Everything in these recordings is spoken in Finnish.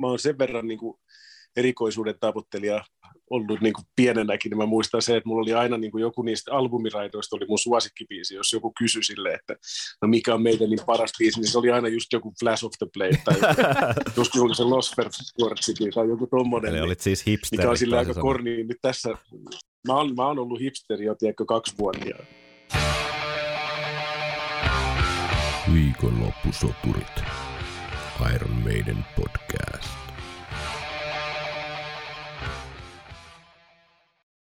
mä oon sen verran niin kuin erikoisuuden tavoittelija ollut niin kuin pienenäkin, niin mä muistan se, että mulla oli aina niin kuin joku niistä albumiraidoista oli mun suosikkibiisi, jos joku kysyi sille, että no mikä on meidän niin paras biisi, niin se oli aina just joku Flash of the Play, tai joskus oli se Lost City, tai joku tommonen. Eli olit siis hipsteri. Mikä on sille aika korni, niin nyt tässä, mä oon, mä oon ollut hipsteri jo, tiedätkö, kaksi vuotta. Viikonloppusoturit. Iron Maiden podcast.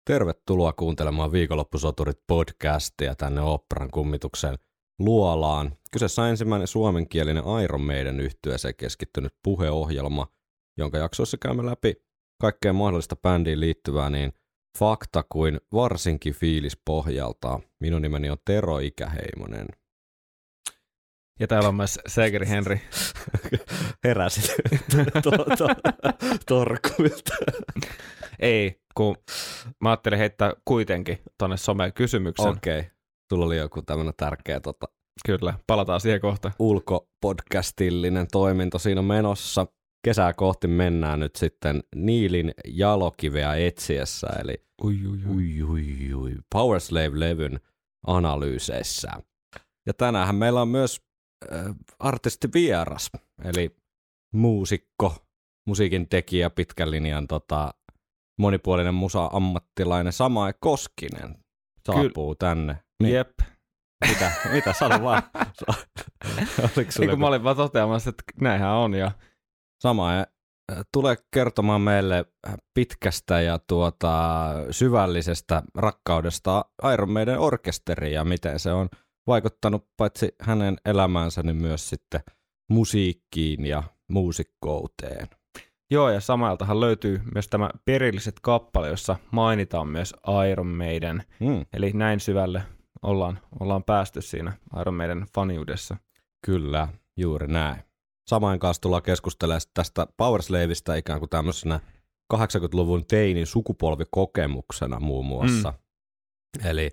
Tervetuloa kuuntelemaan Viikonloppusoturit podcastia tänne Operan kummituksen luolaan. Kyseessä on ensimmäinen suomenkielinen Iron Maiden yhtyeeseen keskittynyt puheohjelma, jonka jaksoissa käymme läpi kaikkea mahdollista bändiin liittyvää niin fakta kuin varsinkin fiilis pohjalta. Minun nimeni on Tero Ikäheimonen. Ja täällä on myös Segeri Henry. Heräsit torkuilta. Ei, kun mä ajattelin heittää kuitenkin tuonne someen kysymyksen. Okei, okay. sulla oli joku tämmöinen tärkeä tota, Kyllä, palataan siihen kohta. ulkopodcastillinen toiminto siinä menossa. Kesää kohti mennään nyt sitten Niilin jalokiveä etsiessä, eli Ui, ui, ui, ui, ui, Powerslave-levyn analyyseissä. Ja tänäänhän meillä on myös äh, artisti vieras, eli muusikko, musiikin tekijä, pitkän linjan tota, monipuolinen musa-ammattilainen Samae Koskinen saapuu tänne. Niin. Jep. Mitä, mitä sano vaan? Oliko sulla Eikö mä olin vaan toteamassa, että näinhän on. Ja Samae tulee kertomaan meille pitkästä ja tuota, syvällisestä rakkaudesta Iron Maiden orkesteriin ja miten se on vaikuttanut paitsi hänen elämäänsä, niin myös sitten musiikkiin ja muusikkouteen. joo, ja samaltahan löytyy myös tämä perilliset kappale, jossa mainitaan myös Iron Maiden. Hmm, Eli näin syvälle ollaan, ollaan päästy siinä Iron Maiden faniudessa. kyllä, juuri näin. Samaan kanssa tullaan keskustelemaan tästä Powerslavista ikään kuin tämmöisenä 80-luvun teinin sukupolvikokemuksena muun muassa. Mm. Eli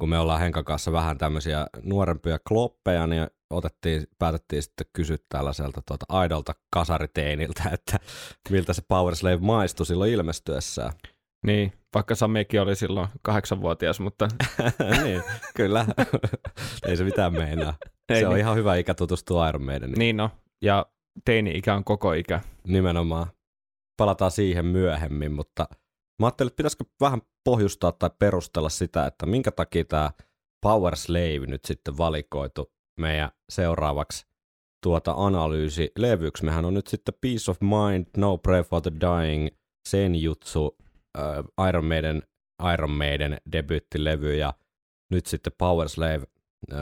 kun me ollaan Henkan kanssa vähän tämmöisiä nuorempia kloppeja, niin otettiin, päätettiin sitten kysyä tällaiselta tuota aidolta kasariteiniltä, että miltä se Powerslave maistui silloin ilmestyessään. Niin, vaikka Samekin oli silloin kahdeksanvuotias, mutta niin, kyllä. Ei se mitään meinaa. Ei se on niin. ihan hyvä ikä tutustua Iron Maideniin. niin no. Ja teini-ikä on koko ikä. Nimenomaan. Palataan siihen myöhemmin, mutta mä ajattelin, että pitäisikö vähän pohjustaa tai perustella sitä, että minkä takia tämä Power Slave nyt sitten valikoitu meidän seuraavaksi tuota analyysilevyksi. Mehän on nyt sitten Peace of Mind, No Pray for the Dying, Senjutsu, äh, Iron Maiden, Iron Maiden debyyttilevy ja nyt sitten Power Slave äh,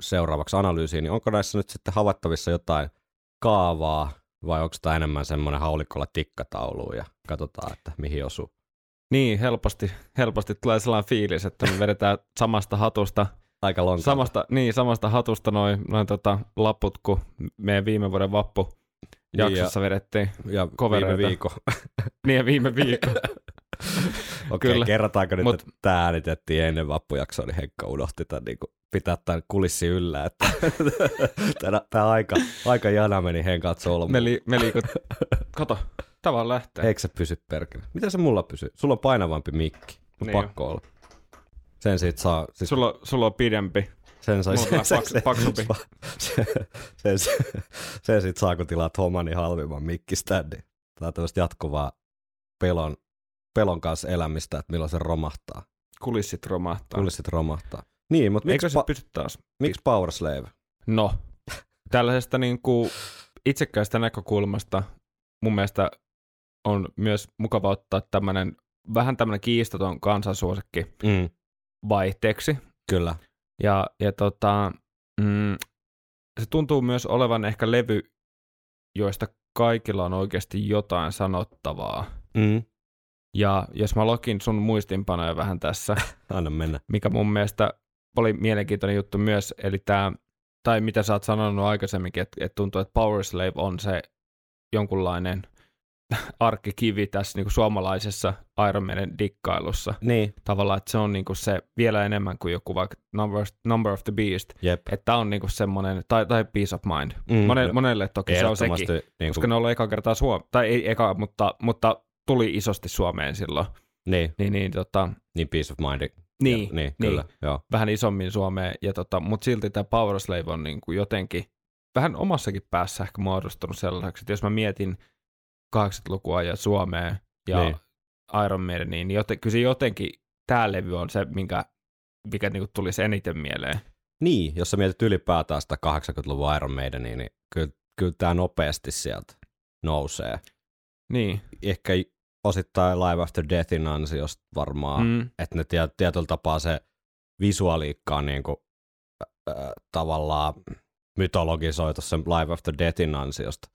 seuraavaksi analyysiin, niin onko näissä nyt sitten havaittavissa jotain kaavaa vai onko tämä enemmän semmoinen haulikolla tikkataulu ja katsotaan, että mihin osuu. Niin, helposti, helposti tulee sellainen fiilis, että me vedetään samasta hatusta, Aika lonkalta. samasta, niin, samasta hatusta noin, noin tota, laput, kun meidän viime vuoden vappu jaksossa vedettiin. ja covereita. viime viikko. Niin, ja viime viikko. Okei, Kyllä. kerrataanko nyt, Mut- että tämä äänitettiin ennen vappujaksoa, niin Henkka unohti tämän niin pitää tämän kulissi yllä, että tämä aika, aika jana meni Henkalta solmuun. me, li, me liikut... Kato, tavan lähtee. Eikö se pysy perkele? Miten se mulla pysyy? Sulla on painavampi mikki. On Niin pakko olla. Sen siitä saa... Siis Sulla, sulla on pidempi. sen sai, on vähän paks- paksumpi. sen, sen, sen, sen siitä saa, kun tilaat homani halvimman mikkiständin. Tämä on tämmöistä jatkuvaa pelon, pelon kanssa elämistä, että milloin se romahtaa. Kulissit romahtaa. Kulissit romahtaa. Niin, mutta Eikö miksi, se pa- pysy taas? miksi Power Slave? No, tällaisesta niin kuin itsekkäistä näkökulmasta mun mielestä on myös mukava ottaa tämmöinen vähän tämmöinen kiistaton kansansuosikki Mm, vaihteeksi. kyllä. Ja, ja tota, mm, se tuntuu myös olevan ehkä levy, joista kaikilla on oikeasti jotain sanottavaa. Mm, Ja jos mä lokin sun muistinpanoja vähän tässä, anna mennä. mikä mun mielestä oli mielenkiintoinen juttu myös, eli tämä, tai mitä sä oot sanonut aikaisemminkin, että, että tuntuu, että Power Slave on se jonkunlainen arkkikivi tässä niin kuin suomalaisessa Iron Maiden dikkailussa. Niin, Tavallaan, että se on niin kuin se vielä enemmän kuin joku vaikka Number, Number of the Beast. jep. Että on niin kuin semmoinen, tai, tai Peace of Mind. Mm, Monelle, monelle toki se on sekin. Niin Koska kuin, ne on ollut eka kertaa Suomi, tai ei eka, mutta, mutta tuli isosti Suomeen silloin. niin, Niin, niin, tota, niin Peace of Mind. niin, niin, niin, kyllä, joo. vähän isommin Suomeen, ja tota, mutta silti tämä Power Slave on niin kuin jotenkin vähän omassakin päässä ehkä muodostunut sellaiseksi, että jos mä mietin 80-lukua ja Suomea ja Niin. Iron Maiden, niin joten, kyllä se jotenkin tämä levy on se, minkä, mikä niin kuin tulisi eniten mieleen. Niin, jos sä mietit ylipäätään sitä 80-luvun Iron Maidenia, niin kyllä, kyllä tämä nopeasti sieltä nousee. Niin, Ehkä osittain Live After Deathin ansiosta varmaan, mm. mm, että ne tiet, tietyllä tapaa se visuaaliikka on niinku, äh, tavallaan mytologisoitu sen Live After Deathin ansiosta.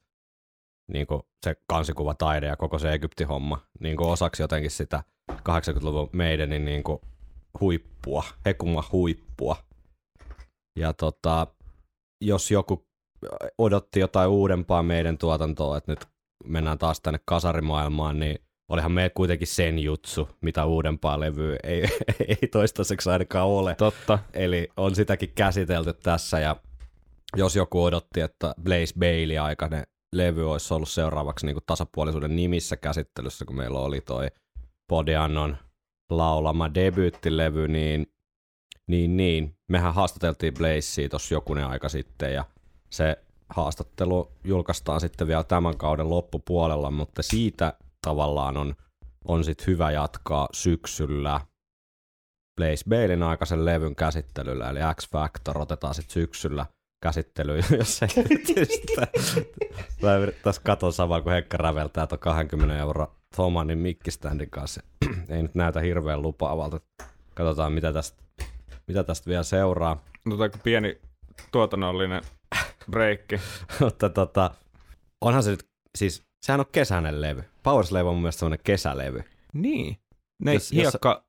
Niinku se kansikuvataide ja koko se Egypti-homma niinku osaksi jotenkin sitä 80-luvun meidänin niinku huippua, hekuma huippua. Ja tota, jos joku odotti jotain uudempaa meidän tuotantoa, että nyt mennään taas tänne kasarimaailmaan, niin olihan meillä kuitenkin sen jutsu, mitä uudempaa levyä ei, ei toistaiseksi ainakaan ole. totta. Eli on sitäkin käsitelty tässä ja jos joku odotti, että Blaze Bailey aikainen levy olisi ollut seuraavaksi niin kuin tasapuolisuuden nimissä käsittelyssä, kun meillä oli toi Podiannon laulama debyyttilevy, niin, niin, niin. Mehän haastateltiin Blazea tuossa jokunen aika sitten ja se haastattelu julkaistaan sitten vielä tämän kauden loppupuolella, mutta siitä tavallaan on, on sitten hyvä jatkaa syksyllä Blaze Balein aikaisen levyn käsittelyllä, eli X Factor otetaan sitten syksyllä käsittelyyn, jos ei sitä. Tässä katon samaa, kun Henkka räveltää tuon 20 euro Thomanin mikkiständin kanssa. ei nyt näytä hirveän lupaavalta. Katsotaan, mitä tästä, mitä tästä vielä seuraa. Otetaanko pieni tuotannollinen breikki? Mutta tota, onhan se nyt, siis sehän on kesäinen levy. Power Slave on mun mielestä semmoinen kesälevy. Niin. Ne Jos- jos- hiekka,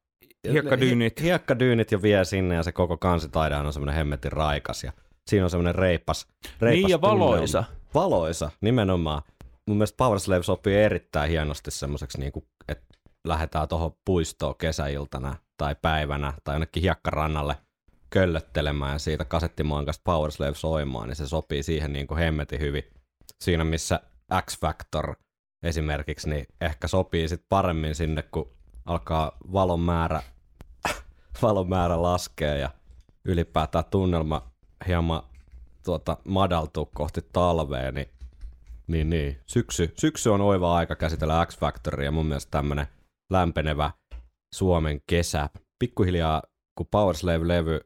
hiekkadyynit. Hiekkadyynit jo vie sinne ja se koko kansitaidehan on semmoinen hemmetin raikas ja siinä on semmoinen reipas, reipas Niin ja tunnelma. valoisa. Valoisa, nimenomaan. Mun mielestä Power Slave sopii erittäin hienosti semmoiseksi, niin kuin, että lähdetään tuohon puistoon kesäiltana tai päivänä tai jonnekin hiekkarannalle köllöttelemään ja siitä kasettimaan kanssa Power Slave soimaan, niin se sopii siihen niin kuin hemmetin hyvin. Siinä missä X Factor esimerkiksi, niin ehkä sopii sit paremmin sinne, kun alkaa valon määrä, valon määrä laskea ja ylipäätään tunnelma hieman tuota, madaltuu kohti talvea, niin, niin, niin. Syksy, syksy on oiva aika käsitellä X Factoria, mun mielestä tämmönen lämpenevä Suomen kesä. Pikkuhiljaa, kun Power Slave-levy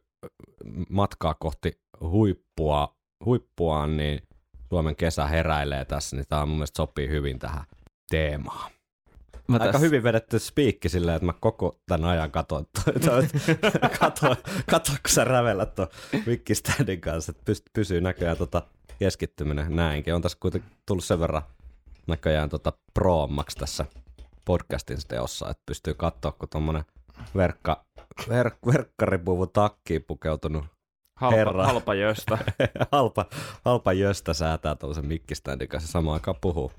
matkaa kohti huippua, huippuaan, niin Suomen kesä heräilee tässä, niin tämä mun mielestä sopii hyvin tähän teemaan. Mä Aika hyvin vedetty spiikki silleen, että mä koko tämän ajan katoin, katoin, katoin kun sä rävellät tuon Wikistandin kanssa, että pyst- pysyy näköjään tota keskittyminen näinkin. On tässä kuitenkin tullut sen verran näköjään tota proommaksi tässä podcastin teossa, että pystyy katsoa, kun tuommoinen verkka, ver, verkkaripuvun takkiin pukeutunut halpa, herra. halpa jöstä. halpa, halpa jöstä säätää tuollaisen mikkistandin kanssa samaan aikaan puhuu.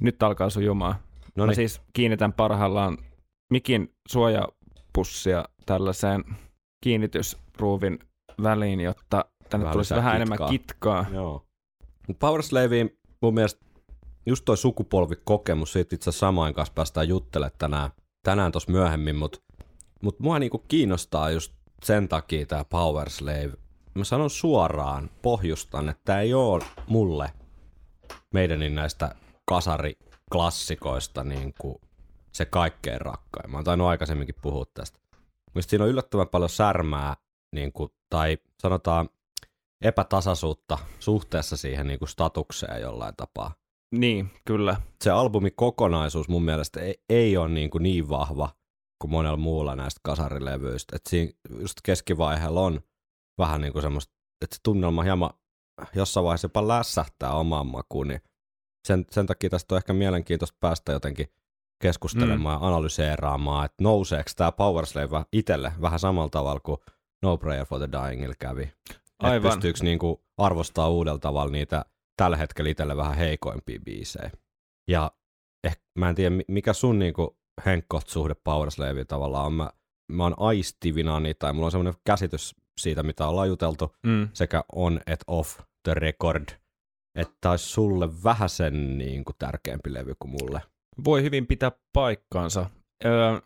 Nyt alkaa sujumaan. No Mä niin, siis kiinnitän parhaillaan mikin suojapussia tällaiseen kiinnitysruuvin väliin, jotta tänne Vähän tulisi vähän kitkaa. enemmän kitkaa. Joo. Mut Power Slaveen mun mielestä just toi sukupolvikokemus, siitä itse asiassa samaan kanssa päästään juttelemaan tänään, tänään tuossa myöhemmin, mutta mut mua niinku kiinnostaa just sen takia tämä Power Slave. Mä sanon suoraan, pohjustan, että tämä ei ole mulle meidänin näistä kasariklassikoista niinku se kaikkein rakkain. Mä oon tainnut aikaisemminkin puhua tästä. Mielestäni siinä on yllättävän paljon särmää, niinku, tai sanotaan epätasaisuutta suhteessa siihen niin kuin statukseen jollain tapaa. Niin, kyllä. Se albumin kokonaisuus mun mielestä ei, ei ole niin, kuin niin vahva kuin monella muulla näistä kasarilevyistä. Et siinä just keskivaiheella on vähän niin kuin semmoista, että se tunnelma hieman jossain vaiheessa jopa lässähtää omaan makuun, niin sen, sen takia tästä on ehkä mielenkiintoista päästä jotenkin keskustelemaan mm. ja analyseeraamaan, että nouseeko tämä Power Slave itselle vähän samalla tavalla kuin No Prayer for the Dyingilla kävi. Että Aivan. pystyykö niinku arvostaa uudella tavalla niitä tällä hetkellä itselle vähän heikoimpia biisejä. Ja eh, mä en tiedä mikä sun niinku henkkoht-suhde Powerslaveen tavallaan on. Mä, mä oon aistivina niitä, tai mulla on semmoinen käsitys siitä, mitä ollaan juteltu, Mm. sekä on et off the record, että olisi sulle vähän sen niin kuin tärkeämpi levy kuin mulle. Voi hyvin pitää paikkaansa. Öö,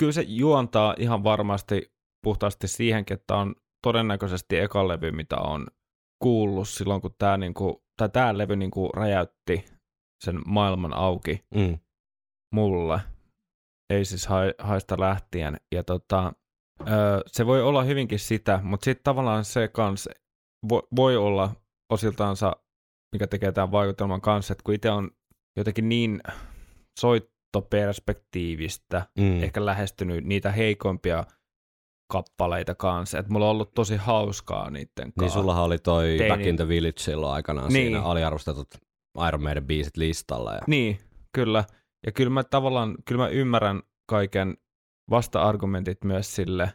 kyllä se juontaa ihan varmasti puhtaasti siihenkin, että on todennäköisesti eka levy, mitä on kuullut silloin, kun tämä niinku, tai tää levy niinku räjäytti sen maailman auki Mm. mulle. Ei siis hai, haista lähtien. Ja tota, öö, se voi olla hyvinkin sitä, mutta sitten tavallaan se kans voi, voi olla osiltaansa, mikä tekee tämän vaikutelman kanssa, että kun itse on jotenkin niin soittoperspektiivistä Mm. ehkä lähestynyt niitä heikompia kappaleita kanssa, että mulla on ollut tosi hauskaa niiden Niin kanssa. sullahan oli toi Teini- Back in the Village silloin aikanaan Niin. siinä aliarvostetut Iron Maiden biisit listalla. Ja... Niin, kyllä. Ja kyllä mä tavallaan, kyllä mä ymmärrän kaiken vasta-argumentit myös sille,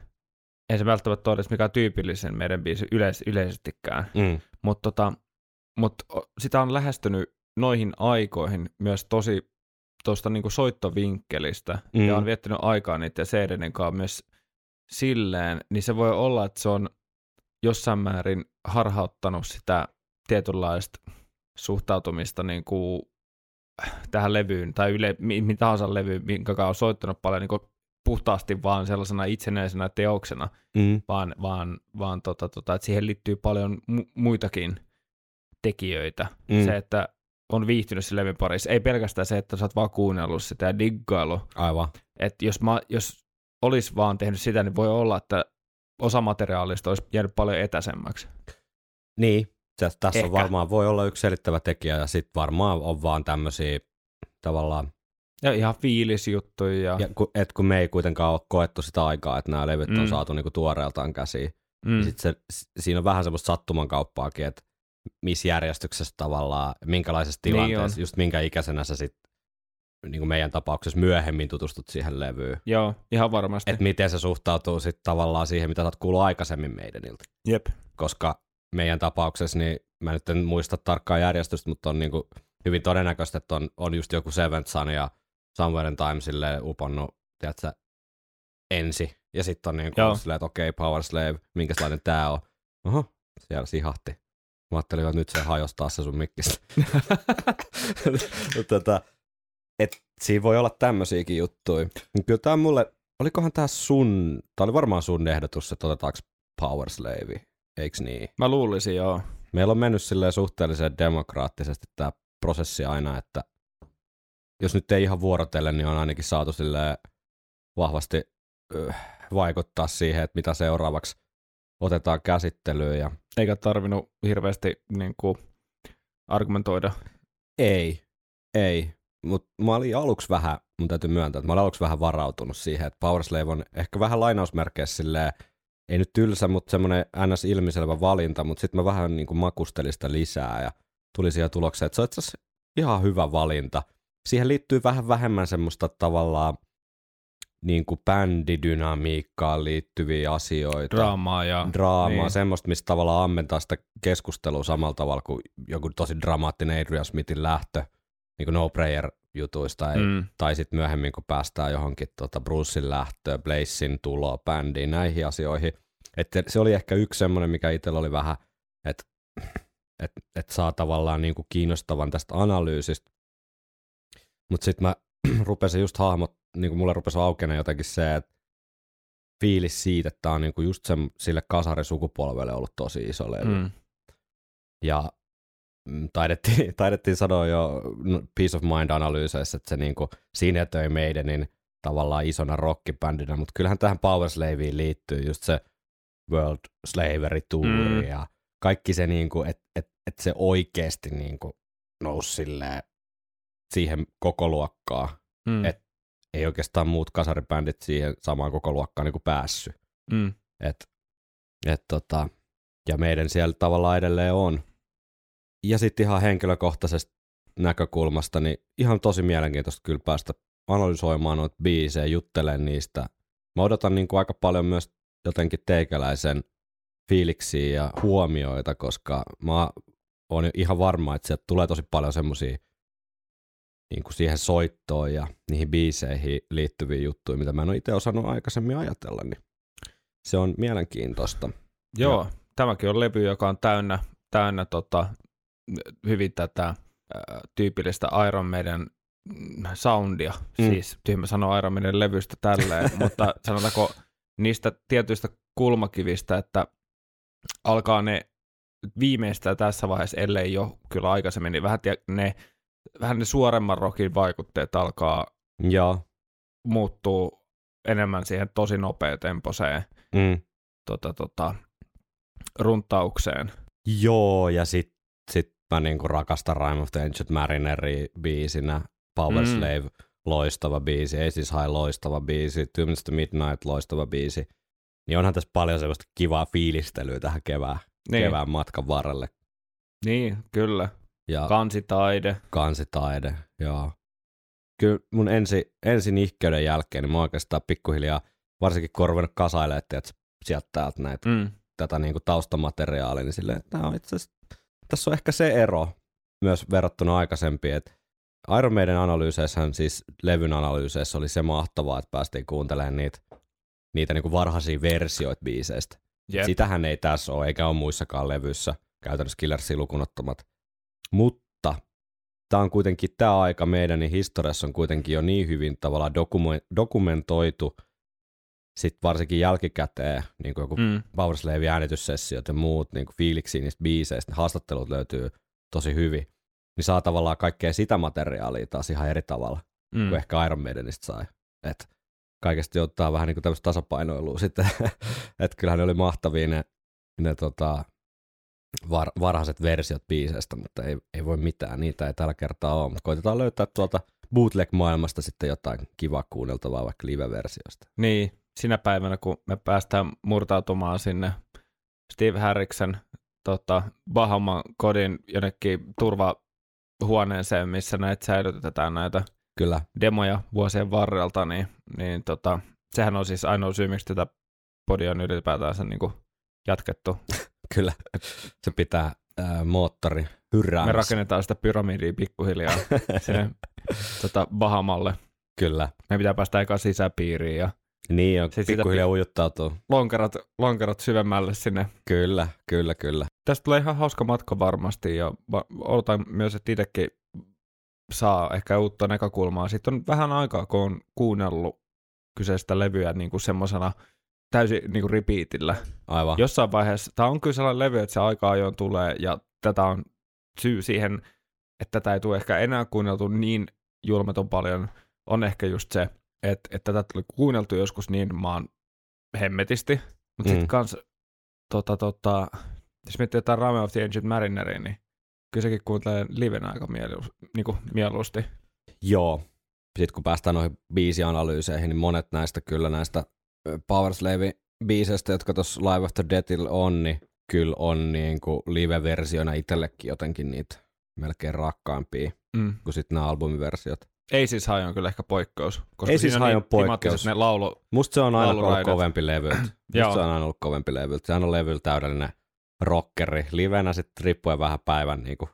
ei se välttämättä ole edes mikään tyypillisen meidän biisi yleis- yleisestikään, Mm. Mutta tota, mut sitä on lähestynyt noihin aikoihin myös tosi tuosta niinku soittovinkkelistä Mm. ja on viettänyt aikaa niiden cd kanssa myös silleen, niin se voi olla, että se on jossain määrin harhauttanut sitä tietynlaista suhtautumista niin kuin tähän levyyn tai yle, mi, mi tahansa levy, minkä on soittanut paljon niin puhtaasti vaan sellaisena itsenäisenä teoksena, Mm. vaan, vaan, vaan tota, tota, että siihen liittyy paljon mu- muitakin tekijöitä. Mm. Se, että on viihtynyt sen levyn parissa, ei pelkästään se, että sä oot vaan kuunnellut sitä ja diggailu. Aivan. Että jos, mä, jos olisi vaan tehnyt sitä, niin voi olla, että osa materiaalista olisi jäänyt paljon etäisemmäksi. Niin, se, tässä on varmaan voi olla yksi selittävä tekijä ja sitten varmaan on vaan tämmöisiä tavallaan, Ja ihan fiilisjuttuja. Ja, ja kun, et kun me ei kuitenkaan ole koettu sitä aikaa, että nämä levyt on Mm. saatu niinku tuoreeltaan käsiin, mm, niin sit se, siinä on vähän semmoista sattumankauppaakin, että missä järjestyksessä tavallaan, minkälaisessa Niin tilanteessa, on. just minkä ikäisenä sä sit niin kuin meidän tapauksessa myöhemmin tutustut siihen levyyn. Joo, ihan varmasti. Että miten se suhtautuu sitten tavallaan siihen, mitä sä oot kuullut aikaisemmin meidäniltä. Jep. Koska meidän tapauksessa, niin mä nyt en muista tarkkaa järjestystä, mutta on niin kuin hyvin todennäköistä, että on, on just joku Seventh Sun ja Somewhere in Time silleen uponnut, tiedätkö, ensi. Ja sitten on niin kuin silleen, että okei, okay, Power Slave, minkälainen tää on. Oho, siellä sihahti. Mä ajattelin, että nyt se hajosi taas se sun mikkistä. tota, et siinä voi olla tämmöisiäkin juttuja. Mut Kyllä tää mulle, olikohan tää sun, tää oli varmaan sun ehdotus, että otetaanko Power Slave, eiks niin? Mä luulisin, joo. Meillä on mennyt silleen suhteellisen demokraattisesti tämä prosessi aina, että jos nyt ei ihan vuorotellen, niin on ainakin saatu silleen vahvasti ö, vaikuttaa siihen, että mitä seuraavaksi otetaan käsittelyyn. Ja Eikä tarvinnut hirveästi niin kuin, argumentoida. ei, ei. Mutta mä olin aluksi vähän, mun täytyy myöntää, että mä olin aluksi vähän varautunut siihen, että Power Slave on ehkä vähän lainausmerkeissä silleen, ei nyt tylsä, mutta semmoinen ns. ilmiselvä valinta, mutta sitten mä vähän niin kuin makustelin sitä lisää ja tuli siihen tulokseen, että se on itse ihan hyvä valinta. Siihen liittyy vähän vähemmän semmoista tavallaan niin kuin bändidynamiikkaan liittyviä asioita. Draamaa ja... Draamaa, niin. semmoista, mistä tavallaan ammentaa sitä keskustelua samalla tavalla kuin joku tosi dramaattinen Adrian Smithin lähtö, niin kuin No Prayer jutuista, ei, Mm, tai sitten myöhemmin, kun päästään johonkin tota Brucein lähtöön, Blazein tuloa, bändiin, näihin asioihin. Että se oli ehkä yksi semmoinen, mikä itsellä oli vähän, että et, et saa tavallaan niinku kiinnostavan tästä analyysistä. Mutta sitten mä rupesin just hahmot, niin kuin mulle rupesi aukenemaan jotenkin se, että fiilis siitä, että tää on niinku just sen, sille kasarisukupolvelle ollut tosi iso levy. mm, Ja mm, taidettiin, taidettiin sanoa jo Peace of Mind-analyyseissä, että se niinku sinetöi meidänin tavallaan isona rockibändinä, mutta kyllähän tähän Power Slaveen liittyy just se World Slavery Tour Mm. ja kaikki se, niinku, että et, et se oikeasti niinku nousi silleen siihen koko luokkaan. mm, Et- Ei oikeastaan muut kasaribändit siihen samaan koko luokkaan niinku päässyt. mm. Et, et tota, ja meidän siellä tavallaan edelleen on. Ja sitten ihan henkilökohtaisesta näkökulmasta, niin ihan tosi mielenkiintoista kyllä päästä analysoimaan noita biisejä, juttelemaan niistä. Mä odotan niin kuin aika paljon myös jotenkin teikäläisen fiiliksiä ja huomioita, koska mä oon ihan varma, että sieltä tulee tosi paljon semmosia niin kuin siihen soittoon ja niihin biiseihin liittyviä juttuja, mitä mä en ole itse osannut aikaisemmin ajatella, niin se on mielenkiintoista. Joo, ja. tämäkin on levy, joka on täynnä, täynnä tota, hyvin tätä ä, tyypillistä Iron Maiden mm, soundia, mm. siis tyhmä sanoa Iron Maiden levystä tälleen, mutta sanotaanko niistä tietyistä kulmakivistä, että alkaa ne viimeistään tässä vaiheessa, ellei jo kyllä aikaisemmin, niin vähän ne, vähän ne suoremman rokin vaikutteet alkaa ja. muuttuu enemmän siihen tosi nopeatempoiseen mm. tota, tota, runtaukseen. Joo, ja sitten sit mä niinku rakastan Rime of the Ancient Marineri biisinä, Power mm. Slave, loistava biisi, Aces High, loistava biisi, Tymnest Midnight, loistava biisi. Niin onhan tässä paljon sellaista kivaa fiilistelyä tähän kevään, niin. kevään matkan varrelle. Niin, kyllä. Ja kansitaide. Kansitaide, joo. Kyllä mun ensi, ensin ihkeyden jälkeen, niin mä oikeastaan pikkuhiljaa varsinkin kun on ruvennut kasailemaan, että sieltä täältä näitä, mm. tätä niin kuin taustamateriaalia, niin silleen, että on itse asiassa, tässä on ehkä se ero myös verrattuna aikaisempiin, että Iron Maiden analyyseissähän siis levyn analyyseissä oli se mahtavaa, että päästiin kuuntelemaan niitä, niitä niin kuin varhaisia versioita biiseistä. Yep. Sitähän ei tässä ole, eikä ole muissakaan levyissä, käytännössä Killersia lukunottamat. Mutta tämä on kuitenkin, tämä aika meidän niin historiassa on kuitenkin jo niin hyvin tavallaan dokumentoitu – sitten varsinkin jälkikäteen, niin kuin joku mm. Äänityssessiot ja muut niin kuin fiiliksi niistä biiseistä, ne haastattelut löytyy tosi hyvin, niin saa tavallaan kaikkea sitä materiaalia taas ihan eri tavalla mm. kuin ehkä Iron Maidenista sai. Et kaikesta ottaa vähän niin kuin tämmöistä tasapainoilua sitten, että kyllähän ne oli mahtavia ne, ne tota, var, varhaiset versiot biiseistä, mutta ei, ei voi mitään, niitä ei tällä kertaa ole, mutta koitetaan löytää tuolta bootleg-maailmasta sitten jotain kivaa kuunneltavaa vaikka live-versiosta. Niin, sinä päivänä, kun me päästään murtautumaan sinne Steve Harriksen tota, Bahaman kodin jonnekin turvahuoneeseen, missä näitä säilytetään näitä Kyllä. demoja vuosien varrelta, niin, niin tota, sehän on siis ainoa syy, miksi tätä podia on ylipäätään niin jatkettu. Kyllä, se pitää moottori hyrrää. Me rakennetaan sitä pyramidia pikkuhiljaa sinne tota, Bahamalle. Kyllä. Me pitää päästä aikaa sisäpiiriin ja niin on, pikkuhiljaa pi- ujuttautuu. Lonkerot, lonkerot syvemmälle sinne. Kyllä, kyllä, kyllä. Tästä tulee ihan hauska matka varmasti ja odotan myös, että itsekin saa ehkä uutta näkökulmaa. Sitten on vähän aikaa, kun on kuunnellut kyseistä levyä niin kuin semmoisena täysin niin kuin repeatillä. Aivan. Jossain vaiheessa, tämä on kyllä sellainen levy, että se aika ajoin tulee ja tätä on syy siihen, että tätä ei tule ehkä enää kuunneltu niin julmeton paljon, on ehkä just se, että, että tätä tuli kuunneltu joskus niin maan hemmetisti, mutta mm. sitten kans, tota, tota, jos miettii jotain Rame of the Ancient Marineria, niin kyllä sekin kuuntelee livenä aika mielu, niin kuin mieluusti. Joo, sitten kun päästään noihin biisianalyyseihin, niin monet näistä kyllä näistä Powerslave biiseistä, jotka tuossa Live After Deathillä on, niin kyllä on niin kuin live-versiona itsellekin jotenkin niitä melkein rakkaampia mm. kuin sitten nämä albumiversiot. Ei siis High on kyllä ehkä poikkeus. Koska Ei siis High on poikkeus. Ne laulu, Musta se on aina ollut kovempi levy. Musta se on aina ollut kovempi levy. Sehän on levyllä täydellinen rockeri. Livenä sitten riippuen vähän päivän niin kuin,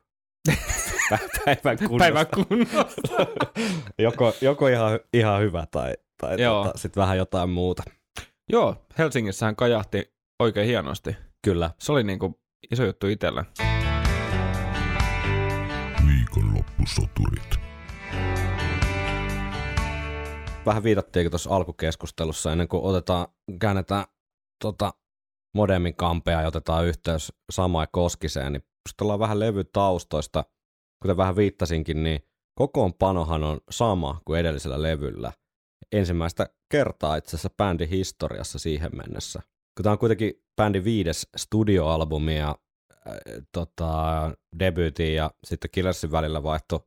päivän kunnosta. Päivän kunnosta. joko, joko ihan, ihan hyvä tai, tai tota, sitten vähän jotain muuta. Joo, Helsingissähän kajahti oikein hienosti. Kyllä. Se oli niin kuin iso juttu itselle. Viikonloppusoturit vähän viitattiinkin tuossa alkukeskustelussa, ennen kuin otetaan, käännetään tota, modemin kampea ja otetaan yhteys Samai Koskiseen, niin ollaan vähän levytaustoista, kuten vähän viittasinkin, niin kokoonpanohan on sama kuin edellisellä levyllä. Ensimmäistä kertaa itse asiassa bändin historiassa siihen mennessä. Kun tämä on kuitenkin bändin viides studioalbumi ja äh, tota, debyytiin ja sitten Killersin välillä vaihtui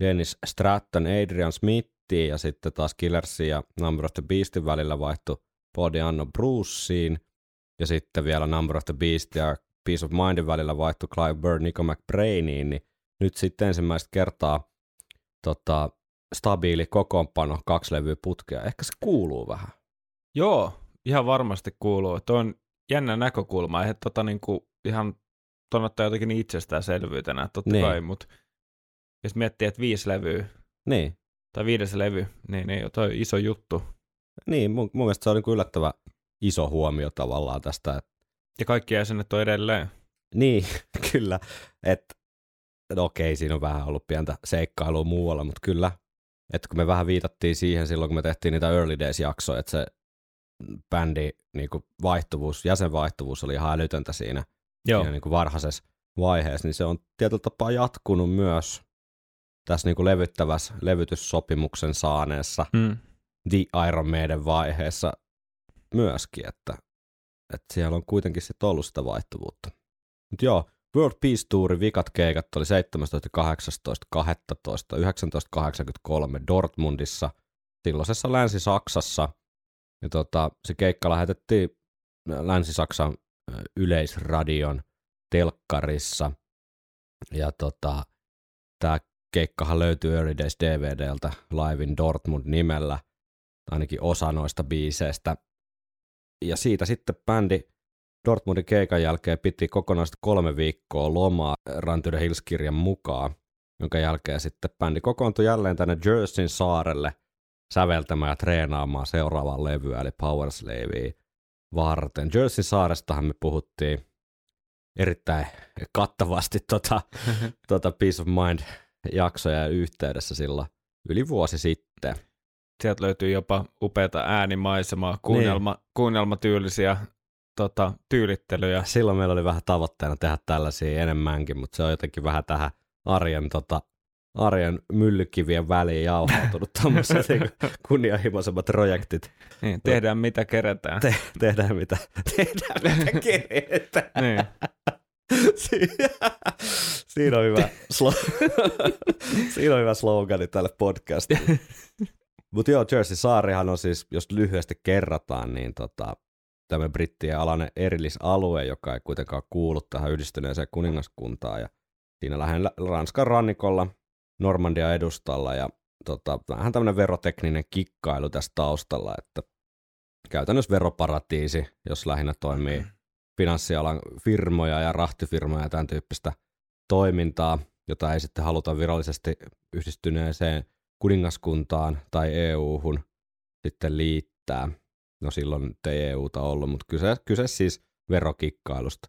Dennis Stratton, Adrian Smith ja sitten taas Killersin ja Number of the Beastin välillä vaihtui Body Anno Bruceen ja sitten vielä Number of the Beast ja Peace of Mindin välillä vaihtui Clive Bird Nico McBrainiin, niin nyt sitten ensimmäistä kertaa tota, stabiili kokoonpano, kaksi levyä putkea. Ehkä se kuuluu vähän. Joo, ihan varmasti kuuluu. Tuo on jännä näkökulma. Eihän tota niinku ihan tuon ottaa jotenkin itsestäänselvyytenä, totta niin. kai, mutta jos miettii, että viisi levyä Niin, tai viides levy, niin, niin toi iso juttu. niin mun, mun mielestä se on niin kuin yllättävä iso huomio tavallaan tästä. Et, Ja kaikki jäsenet on edelleen. niin, kyllä, että no okei, siinä on vähän ollut pientä seikkailua muualla, mutta kyllä, että kun me vähän viitattiin siihen silloin, kun me tehtiin niitä Early Days-jaksoja, että se bändi niin kuin vaihtuvuus, jäsenvaihtuvuus oli ihan älytöntä siinä, Joo, siinä niin kuin varhaisessa vaiheessa, niin se on tietyllä tapaa jatkunut myös tässä niin kuin levyttävässä levytyssopimuksen saaneessa mm. The Iron Maiden vaiheessa myöskin, että, että siellä on kuitenkin sitten ollut sitä vaihtuvuutta. Mutta joo, World Peace Tourin vikat keikat oli 17. 18. 12. 1983 Dortmundissa, silloisessa Länsi-Saksassa. Ja tota, se keikka lähetettiin Länsi-Saksan ö, yleisradion telkkarissa. Ja tota, tämä keikkahan löytyy Early Days DVDltä Live in Dortmund nimellä, ainakin osa noista biiseistä. Ja siitä sitten bändi Dortmundin keikan jälkeen piti kokonaista kolme viikkoa lomaa Run to the Hills-kirjan mukaan, jonka jälkeen sitten bändi kokoontui jälleen tänne Jerseyn saarelle säveltämään ja treenaamaan seuraavaa levyä, eli Power Slavea varten. Jerseyn saarestahan me puhuttiin erittäin kattavasti tota, tota Peace of Mind jaksoja yhteydessä silloin yli vuosi sitten. Sieltä löytyy jopa upeata äänimaisemaa, kuunnelma, Niin. kuunnelmatyylisiä tota, tyylittelyjä. Silloin meillä oli vähän tavoitteena tehdä tällaisia enemmänkin, mutta se on jotenkin vähän tähän arjen, tota, arjen myllykivien väliin jauhautunut tuommoiset niin kunnianhimoisemmat projektit. Niin, tehdään mitä keretään. Te- tehdään mitä, tehdään mitä keretään. niin. Si- Siinä on hyvä, slo- Siinä on hyvä slogani tälle podcastille. Mutta joo, Jersey saarihan on siis, jos lyhyesti kerrataan, niin tota, tämä brittien alainen erillisalue, joka ei kuitenkaan kuulu tähän yhdistyneeseen kuningaskuntaan. Ja siinä lähellä Ranskan rannikolla, Normandia edustalla ja tota, vähän tämmöinen verotekninen kikkailu tässä taustalla, että käytännössä veroparatiisi, jos lähinnä toimii finanssialan firmoja ja rahtifirmoja ja tämän tyyppistä toimintaa, jota ei sitten haluta virallisesti yhdistyneeseen kuningaskuntaan tai EU-hun sitten liittää. No silloin nyt ei EUta ollut, mutta kyse, kyse siis verokikkailusta.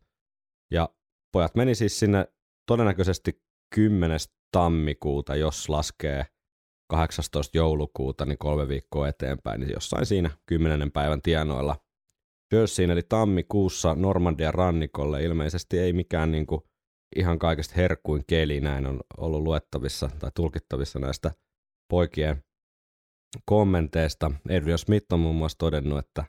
Ja pojat meni siis sinne todennäköisesti 10. tammikuuta, jos laskee 18. joulukuuta, niin kolme viikkoa eteenpäin, niin jossain siinä 10. päivän tienoilla Jerseyin eli tammikuussa Normandian rannikolle. Ilmeisesti ei mikään niin kuin ihan kaikesta herkkuin keli, näin on ollut luettavissa tai tulkittavissa näistä poikien kommenteista. Adrian Smith on muun muassa todennut, että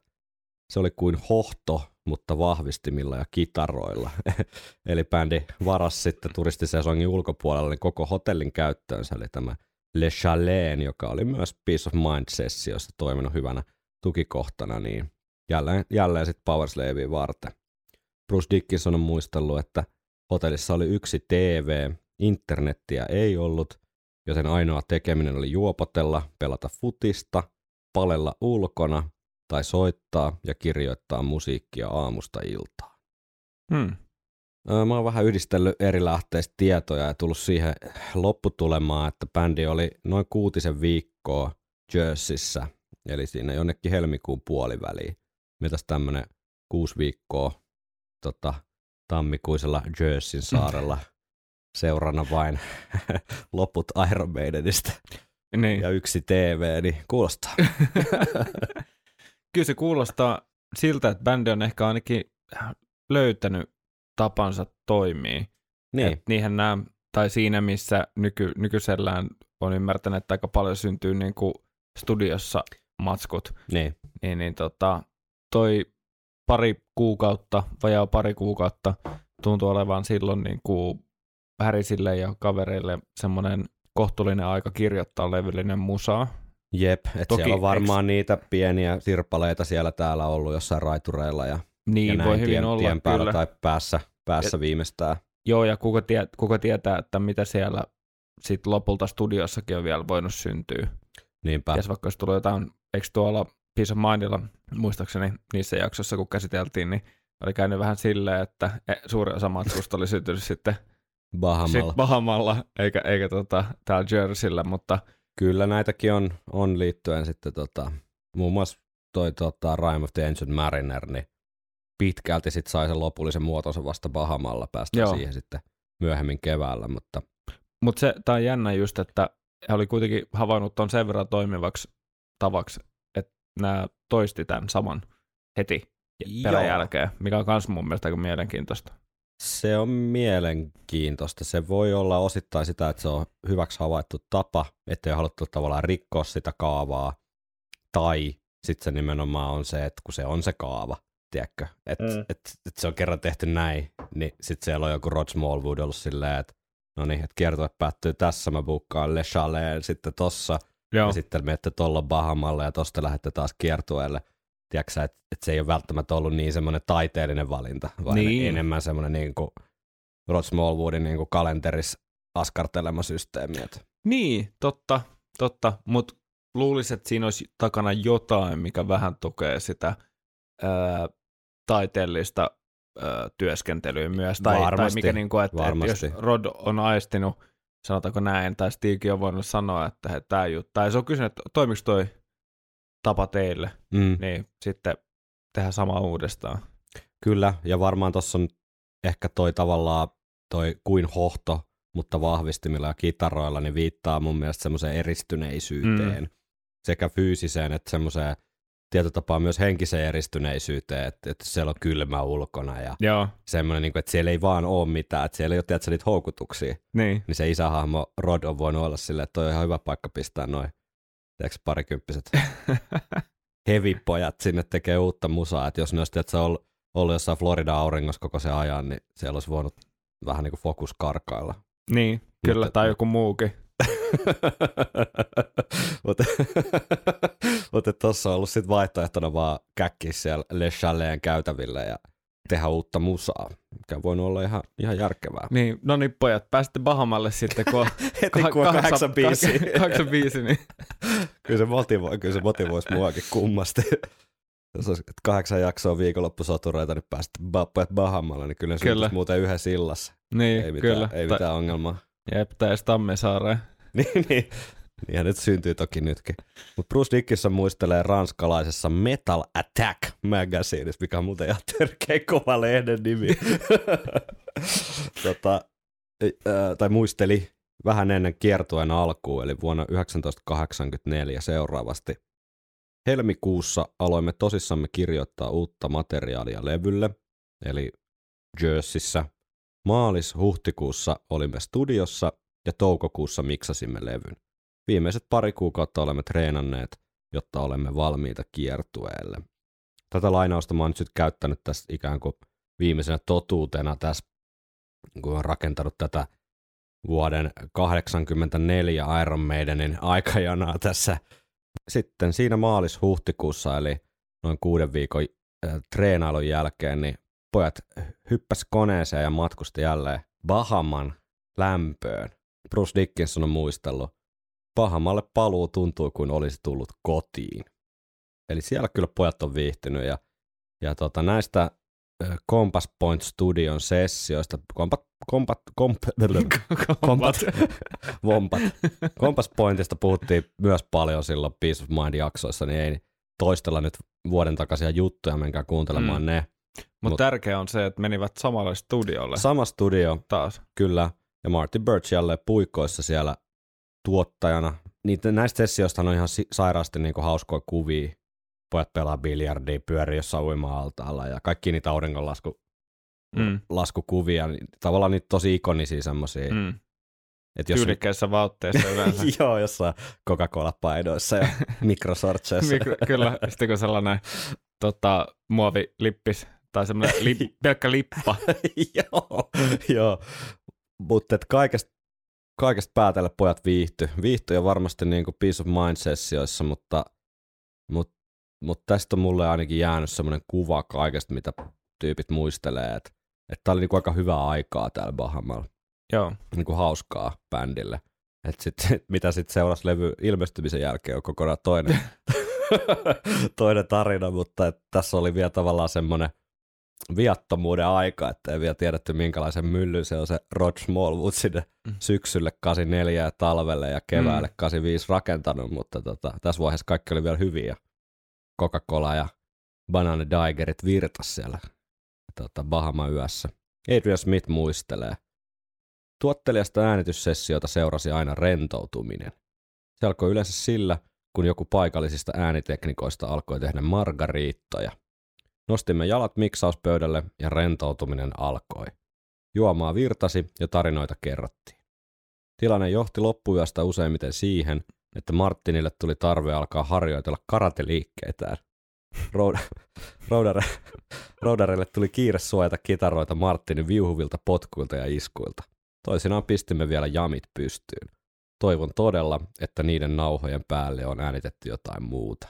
se oli kuin hohto, mutta vahvistimilla ja kitaroilla. eli bändi varas sitten turistisesongin ulkopuolella niin koko hotellin käyttöönsä, eli tämä Le Chalet, joka oli myös Peace of Mind-sessiossa toiminut hyvänä tukikohtana, niin jälleen, jälleen sitten Powerslavea varten. Bruce Dickinson on muistellut, että hotellissa oli yksi TV, internettiä ei ollut, joten ainoa tekeminen oli juopotella, pelata futista, palella ulkona tai soittaa ja kirjoittaa musiikkia aamusta iltaan. Hmm. Öö, Mä oon vähän yhdistellyt eri lähteistä tietoja ja tullut siihen lopputulemaan, että bändi oli noin kuutisen viikkoa Jerseyssä, eli siinä jonnekin helmikuun puoliväliin. Mitäs tämmönen kuusi viikkoa tota, tammikuisella Jerseyn saarella seurana vain loput Iron Maidenistä Niin. ja yksi TV, niin kuulostaa. Kyllä se kuulostaa siltä, että bändi on ehkä ainakin löytänyt tapansa toimii. Niin, Et niinhän nämä, tai siinä missä nyky, nykyisellään on ymmärtänyt, että aika paljon syntyy niin kuin studiossa matskut, niin, niin, niin tota, toi pari kuukautta, vajaa pari kuukautta, tuntuu olevan silloin niin kuin Härisille ja kavereille semmoinen kohtuullinen aika kirjoittaa levyllinen musaa. jep, että Toki, siellä on varmaan niitä pieniä sirpaleita siellä täällä ollut jossain raitureilla ja, Niin ja näin voi hyvin tien, olla tien päällä kyllä. tai päässä, päässä viimeistään. Joo, ja kuka, tie, kuka tietää, että mitä siellä sit lopulta studiossakin on vielä voinut syntyä. Niinpä. Ties vaikka olisi tullut jotain, eikö tuolla Peace of Mindilla, muistaakseni niissä jaksoissa, kun käsiteltiin, niin oli käynyt vähän silleen, että e, suuri osa matkusta oli syntynyt sitten Bahamalla. sit Bahamalla, eikä, eikä tota, täällä Jerseyllä, mutta Kyllä näitäkin on, on liittyen sitten tota, muun muassa toi tota, Rime of the Ancient Mariner, niin pitkälti sit sai sen lopullisen muotonsa vasta Bahamalla, päästä Joo. siihen sitten myöhemmin keväällä, mutta Mutta se, tää on jännä just, että he oli kuitenkin havainnut ton sen verran toimivaksi tavaksi, että nämä toisti tämän saman heti pelin Joo. jälkeen, mikä on myös mun mielestä aika mielenkiintoista. Se on mielenkiintoista. Se voi olla osittain sitä, että se on hyväksi havaittu tapa, ettei ole haluttu tavallaan rikkoa sitä kaavaa, tai sitten se nimenomaan on se, että kun se on se kaava, tiedätkö, että Mm. et, et se on kerran tehty näin, niin sitten siellä on joku Rod Smallwood ollut silleen, että no niin, että kiertue päättyy tässä, mä bukkaan Le Chaleen sitten tossa, Joo, ja sitten menette tuolla Bahamalle ja tosta lähdette taas kiertueelle. Tiedätkö että et se ei ole välttämättä ollut niin semmoinen taiteellinen valinta, vaan Niin. enemmän semmoinen niin kuin Rod Smallwoodin niin kuin kalenteris askartelema systeemi. että niin, totta, totta, mutta luulisin, että siinä olisi takana jotain, mikä vähän tukee sitä ää, taiteellista ää, työskentelyä myös, tai, tai Varmasti, mikä niin kuin, että, että jos. Rod on aistinut, sanotaanko näin, tai Stiikin on voinut sanoa, että hei, tämä juttu, tai se on kysynyt, että toimiko toi tapa teille, Mm, niin sitten tehdään sama uudestaan. Kyllä, ja varmaan tuossa on ehkä toi tavallaan toi kuin hohto, mutta vahvistimilla ja kitaroilla, niin viittaa mun mielestä semmoiseen eristyneisyyteen. Mm. Sekä fyysiseen että semmoiseen tietyllä tapaa myös henkiseen eristyneisyyteen, että, että siellä on kylmä ulkona ja Joo, semmoinen, niin kuin, että siellä ei vaan ole mitään, että siellä ei ole tiedätkö, niitä houkutuksia. niin. Niin se isähahmo Rod on voinut olla silleen, että toi on ihan hyvä paikka pistää noin tiedätkö, parikymppiset hevipojat sinne tekee uutta musaa. Että jos ne olisi tiedätkö, ollut, ollut jossain Florida auringossa koko se ajan, niin siellä olisi voinut vähän niin kuin fokus karkailla. Niin, kyllä, Mutta- tai joku muukin. Mutta mutta tuossa on ollut sit vaihtoehtona vaan käkkiä siellä Le Chaleen käytäville ja tehdä uutta musaa, mikä voinut olla ihan, ihan järkevää. Niin, no niin pojat, pääsitte Bahamalle sitten, kun Heti kun on kahdeksan biisiä. Kahdeksan biisi, niin kyllä se motivoi, kyllä se motivoisi muakin kummasti. Jos olisi että kahdeksan jaksoa viikonloppusotureita, niin pääsit pojat Bahamalle, niin kyllä se Kyllä. muuten yhdessä illassa. Niin, Ei mitään, kyllä. ei Ta- mitään ongelmaa. Jep, tai edes Tammisaareen. niin, niin. Nyt syntyy toki nytkin. Mutta Bruce Dickinson muistelee ranskalaisessa Metal Attack magazineissa, mikä on muuten ihan törkeä kova lehden nimi. tota, tai muisteli vähän ennen kiertueen alkuun, eli vuonna 1984 seuraavasti. Helmikuussa aloimme tosissamme kirjoittaa uutta materiaalia levylle, eli Jerseyssä. Maalis-huhtikuussa olimme studiossa ja toukokuussa miksasimme levyn. Viimeiset pari kuukautta olemme treenanneet, jotta olemme valmiita kiertueelle. Tätä lainausta mä oon nyt käyttänyt tässä ikään kuin viimeisenä totuutena tässä, kun olen rakentanut tätä vuoden 84 Iron Maidenin aikajanaa tässä. Sitten siinä maalis-huhtikuussa, eli noin kuuden viikon äh, treenailun jälkeen, niin pojat hyppäs koneeseen ja matkusti jälleen Bahaman lämpöön. Bruce Dickinson on muistellut, Bahamalle paluu tuntui kuin olisi tullut kotiin. Eli siellä kyllä pojat on viihtynyt ja, ja tota, näistä Compass Point Studion sessioista, kompat, kompat, komp, kompat, vompat. Compass Pointista puhuttiin myös paljon silloin Peace of Mind jaksoissa, niin ei toistella nyt vuoden takaisia juttuja, menkää kuuntelemaan Mm. ne. Mutta Mut- tärkeää on se, että menivät samalle studiolle Sama studio, taas. kyllä, ja Marty Birch jälleen puikoissa siellä tuottajana. Niitä, näistä sessioista on ihan sairaasti niinku hauskoja kuvia. Pojat pelaa biljardia, pyörii jossain uima-altaalla ja kaikki niitä auringonlasku Mm. laskukuvia, niin tavallaan niitä tosi ikonisia semmoisia. Mm. Että jos, Tyylikkäissä vaatteissa yleensä. joo, jossain Coca-Cola-paidoissa ja mikrosortseissa. Mikro, kyllä, sitten kun sellainen tota, muovilippis tai semmoinen lip, pelkkä lippa. joo, joo. Mutta kaikesta, kaikesta päätellä pojat viihty. Viihty ja varmasti niin kuin Peace of Mind-sessioissa, mutta, mutta, mutta tästä on mulle ainakin jäänyt semmoinen kuva kaikesta, mitä tyypit muistelee, että että tää oli niin kuin aika hyvää aikaa täällä Bahamalla. Joo, Niin kuin hauskaa bändille. Et sit, mitä sitten seurasi levy ilmestymisen jälkeen on kokonaan toinen, toinen tarina, mutta et tässä oli vielä tavallaan semmoinen viattomuuden aika, että ei vielä tiedetty minkälaisen myllyn se on se Rod Smallwood sinne mm. syksylle 84 ja talvelle ja keväälle mm. 85 rakentanut, mutta tota, tässä vaiheessa kaikki oli vielä hyviä. Coca-Cola ja Banana Digerit virtas siellä tota, Bahama yössä. Adrian Smith muistelee. Tuottelijasta äänityssessiota seurasi aina rentoutuminen. Se alkoi yleensä sillä, kun joku paikallisista ääniteknikoista alkoi tehdä margariittoja. Nostimme jalat miksauspöydälle ja rentoutuminen alkoi. Juomaa virtasi ja tarinoita kerrottiin. Tilanne johti loppuyöstä useimmiten siihen, että Martinille tuli tarve alkaa harjoitella karateliikkeitään. Roudarelle tuli kiire suojata kitaroita Martinin viuhuvilta potkuilta ja iskuilta. Toisinaan pistimme vielä jamit pystyyn. Toivon todella, että niiden nauhojen päälle on äänitetty jotain muuta.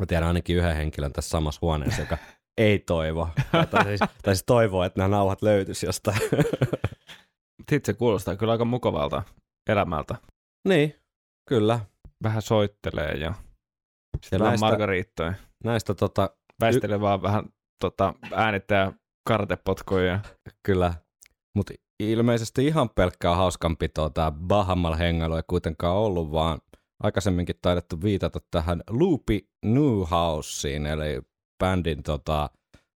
Mä tiedän ainakin yhden henkilön tässä samassa huoneessa, joka ei toivo, tai siis, tai siis toivoo, että nämä nauhat löytyisi jostain. Sitten se kuulostaa kyllä aika mukavalta elämältä. Niin, kyllä. Vähän soittelee ja sitten näistä, margariittoja. Näistä tota... Väistelee y- vaan vähän tota, äänittää kartepotkoja. Kyllä, mutta ilmeisesti ihan pelkkää hauskanpitoa tämä Bahamalla hengailu ei kuitenkaan ollut, vaan aikaisemminkin taidettu viitata tähän Loopy Newhouseen, eli bändin tota,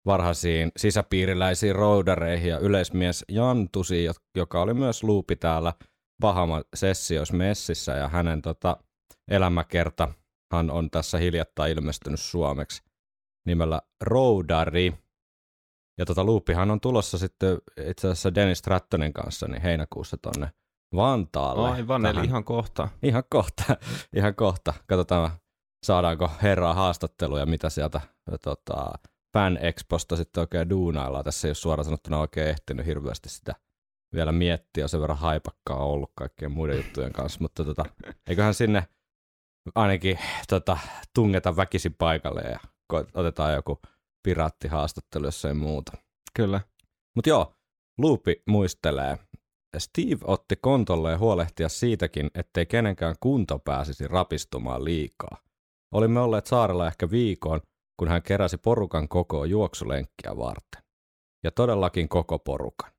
varhaisiin sisäpiiriläisiin roudareihin ja yleismies Jantusi, joka oli myös Loopi täällä Bahama sessioissa messissä ja hänen tota, elämäkerta hän on tässä hiljattain ilmestynyt suomeksi nimellä Roudari. Ja tota Loopihan on tulossa sitten itse asiassa Dennis Strattonin kanssa niin heinäkuussa tonne Vantaalle. Aivan, tähän. eli ihan kohta. Ihan kohta, ihan kohta. Katsotaan, saadaanko herraa haastatteluja, mitä sieltä tota, Fan Exposta sitten oikein duunaillaan. Tässä ei ole suoraan sanottuna oikein ehtinyt hirveästi sitä vielä miettiä, sen verran haipakkaa ollut kaikkien muiden juttujen kanssa, mutta tota, eiköhän sinne ainakin tota, tungeta väkisin paikalle ja otetaan joku piraattihaastattelu, jos ei muuta. Kyllä. Mutta joo, Luupi muistelee. Steve otti kontolleen huolehtia siitäkin, ettei kenenkään kunto pääsisi rapistumaan liikaa. Olimme olleet saarella ehkä viikon, kun hän keräsi porukan koko juoksulenkkiä varten. Ja todellakin koko porukan.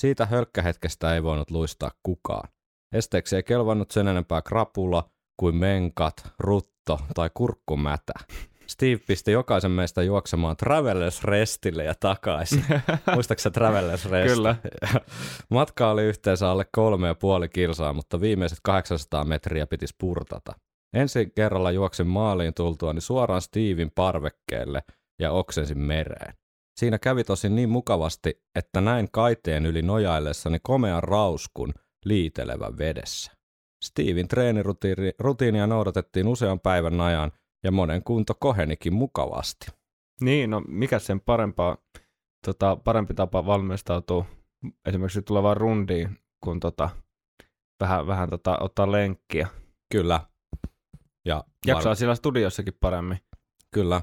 Siitä hölkkähetkestä ei voinut luistaa kukaan. Esteeksi ei kelvannut sen enempää krapula kuin menkat, rutto tai kurkkumätä. Steve pisti jokaisen meistä juoksemaan Travelers Restille ja takaisin. Muistaaksä Travelers Rest? Kyllä. Matka oli yhteensä alle kolme ja puoli kilsaa, mutta viimeiset 800 metriä piti spurtata. Ensin kerralla juoksin maaliin tultuani suoraan Steven parvekkeelle ja oksensin mereen. Siinä kävi tosin niin mukavasti, että näin kaiteen yli nojaillessani komean rauskun liitelevän vedessä. Steven treenirutiinia noudatettiin usean päivän ajan ja monen kunto kohenikin mukavasti. Niin, no mikä sen parempaa, tota, parempi tapa valmistautua esimerkiksi tulevaan rundiin, kun tota, vähän, vähän tota, ottaa lenkkiä. Kyllä. Ja Jaksaa var... siellä studiossakin paremmin. Kyllä.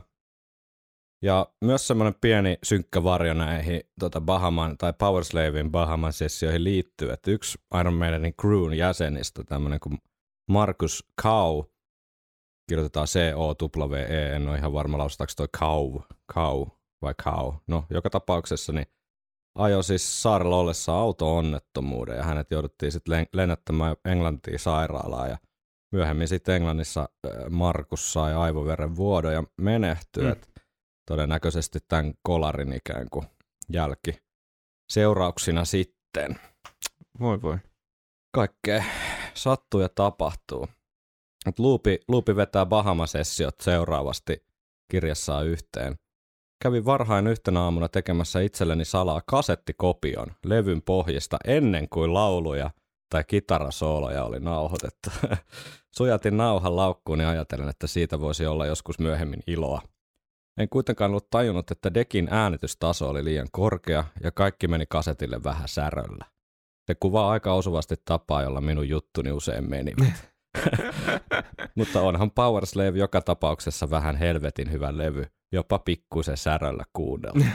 Ja myös semmoinen pieni synkkä varjo näihin tota Bahaman tai Powerslavin Bahaman sessioihin liittyy, että yksi Iron Maidenin crewn jäsenistä, tämmöinen kuin Markus Kau, kirjoitetaan C-O-W-E, en ole ihan varma lausutaanko toi Kau, Kau vai Kau. No, joka tapauksessa niin ajoi siis saarella ollessa auto-onnettomuuden ja hänet jouduttiin sitten lennättämään Englantiin sairaalaan ja myöhemmin sitten Englannissa Markus sai aivoveren vuodon ja menehtyi. Mm todennäköisesti tämän kolarin ikään kuin jälki seurauksina sitten. Voi voi. Kaikkea sattuu ja tapahtuu. Luupi, Luupi vetää Bahama-sessiot seuraavasti kirjassaan yhteen. Kävin varhain yhtenä aamuna tekemässä itselleni salaa kasettikopion levyn pohjista ennen kuin lauluja tai kitarasooloja oli nauhoitettu. Sujatin nauhan laukkuun ja ajatellen, että siitä voisi olla joskus myöhemmin iloa. En kuitenkaan ollut tajunnut, että Dekin äänitystaso oli liian korkea ja kaikki meni kasetille vähän säröllä. Se kuvaa aika osuvasti tapaa, jolla minun juttuni usein meni. Mutta onhan Power Slave joka tapauksessa vähän helvetin hyvä levy, jopa pikkuisen säröllä kuunnella.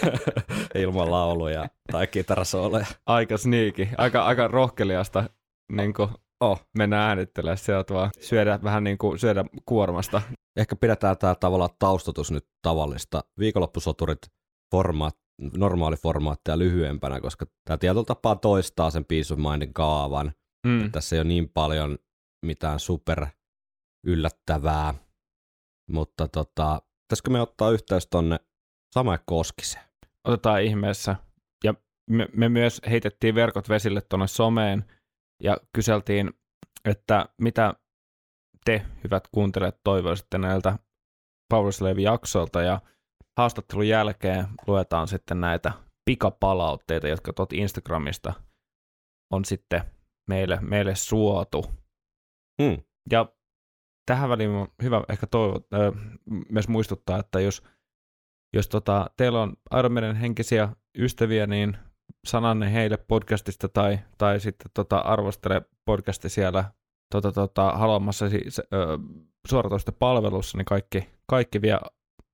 Ilman lauluja tai kitarasooleja. Aika sniiki, aika, aika rohkeliasta niin kuin oh. mennä äänittelemään sieltä vaan syödä vähän niin kuin syödä kuormasta ehkä pidetään tämä tavallaan taustatus nyt tavallista. Viikonloppusoturit formaat, normaali formaattia lyhyempänä, koska tämä tietyllä tapaa toistaa sen Peace of Mindin kaavan. Mm. Tässä ei ole niin paljon mitään super yllättävää, mutta tota, pitäisikö me ottaa yhteys tonne Samae Koskiseen? Otetaan ihmeessä. Ja me, me myös heitettiin verkot vesille tuonne someen ja kyseltiin, että mitä te, hyvät kuuntelijat, toivoisitte näiltä Powerslave-jaksoilta ja haastattelun jälkeen luetaan sitten näitä pikapalautteita, jotka tuot Instagramista on sitten meille, meille suotu. Hmm. Ja tähän väliin on hyvä ehkä toivo, äh, myös muistuttaa, että jos, jos tota, teillä on Ironmanin henkisiä ystäviä, niin sananne heille podcastista tai, tai sitten tota, arvostele podcasti siellä tota, tota, haluamassa siis, suoratoista palvelussa, niin kaikki, kaikki vie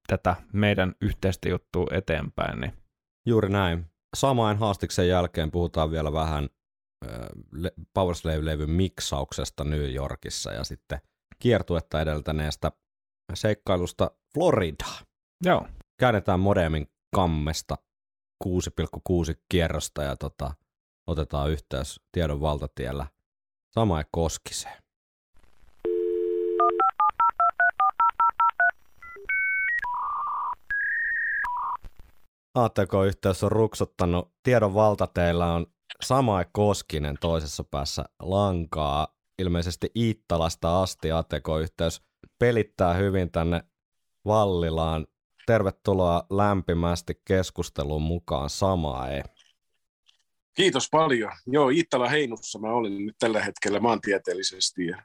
tätä meidän yhteistä juttua eteenpäin. Niin. Juuri näin. Samain haastiksen jälkeen puhutaan vielä vähän Powerslave-levyn miksauksesta New Yorkissa ja sitten kiertuetta edeltäneestä seikkailusta Floridaa. Joo. Käännetään modemin kammesta 6,6 kierrosta ja tota, otetaan yhteys tiedon valtatiellä Samae Koskiseen. ATK-yhteys on ruksuttanut. Tiedon valtateillä on Samae Koskinen toisessa päässä lankaa. Ilmeisesti Iittalasta asti ATK-yhteys pelittää hyvin tänne Vallilaan. Tervetuloa lämpimästi keskusteluun mukaan Samae. Kiitos paljon. Joo, Iittala Heinussa mä olin nyt tällä hetkellä maantieteellisesti ja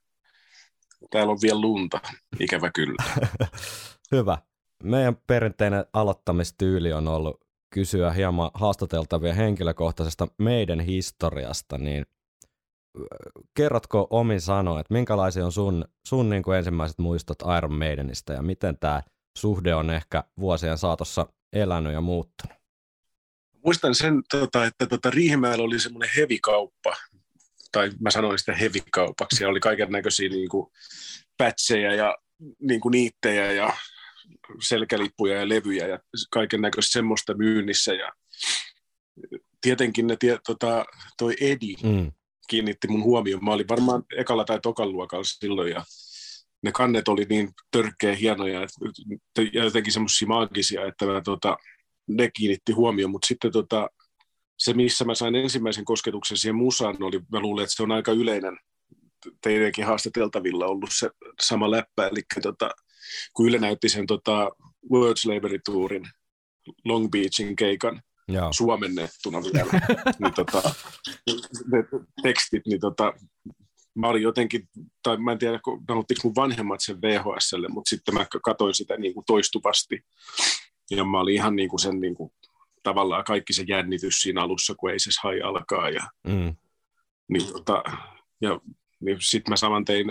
täällä on vielä lunta, ikävä kyllä. Hyvä. Meidän perinteinen aloittamistyyli on ollut kysyä hieman haastateltavia henkilökohtaisesta meidän historiasta, niin kerrotko omin sanoin, että minkälaisia on sun, sun niin kuin ensimmäiset muistot Iron Maidenista ja miten tämä suhde on ehkä vuosien saatossa elänyt ja muuttunut? Muistan sen, tota, että tota, Riihimäellä oli semmoinen hevikauppa, tai mä sanoin sitä hevikaupaksi, ja oli kaiken näköisiä niin pätsejä ja niin kuin niittejä ja selkälippuja ja levyjä ja kaiken näköistä semmoista myynnissä. Ja tietenkin ne, tie, tota, toi Edi mm. kiinnitti mun huomioon. Mä olin varmaan ekalla tai tokan luokalla silloin ja ne kannet oli niin törkeä hienoja ja jotenkin semmoisia maagisia, että mä, tota, ne kiinnitti huomioon, mutta sitten tota, se, missä mä sain ensimmäisen kosketuksen siihen musaan, oli, mä luulen, että se on aika yleinen teidänkin haastateltavilla ollut se sama läppä, eli tota, kun Yle näytti sen tota, World Slavery Tourin Long Beachin keikan Joo. suomennettuna vielä, niin tota, ne tekstit, niin tota, mä olin jotenkin, tai mä en tiedä, nauttiiko mun vanhemmat sen VHSlle, mutta sitten mä katsoin sitä niin kuin toistuvasti, ja mä olin ihan niin kuin sen niin kuin, tavallaan kaikki se jännitys siinä alussa, kun ei se sai alkaa, ja, mm. niin, tota, ja niin sitten mä saman tein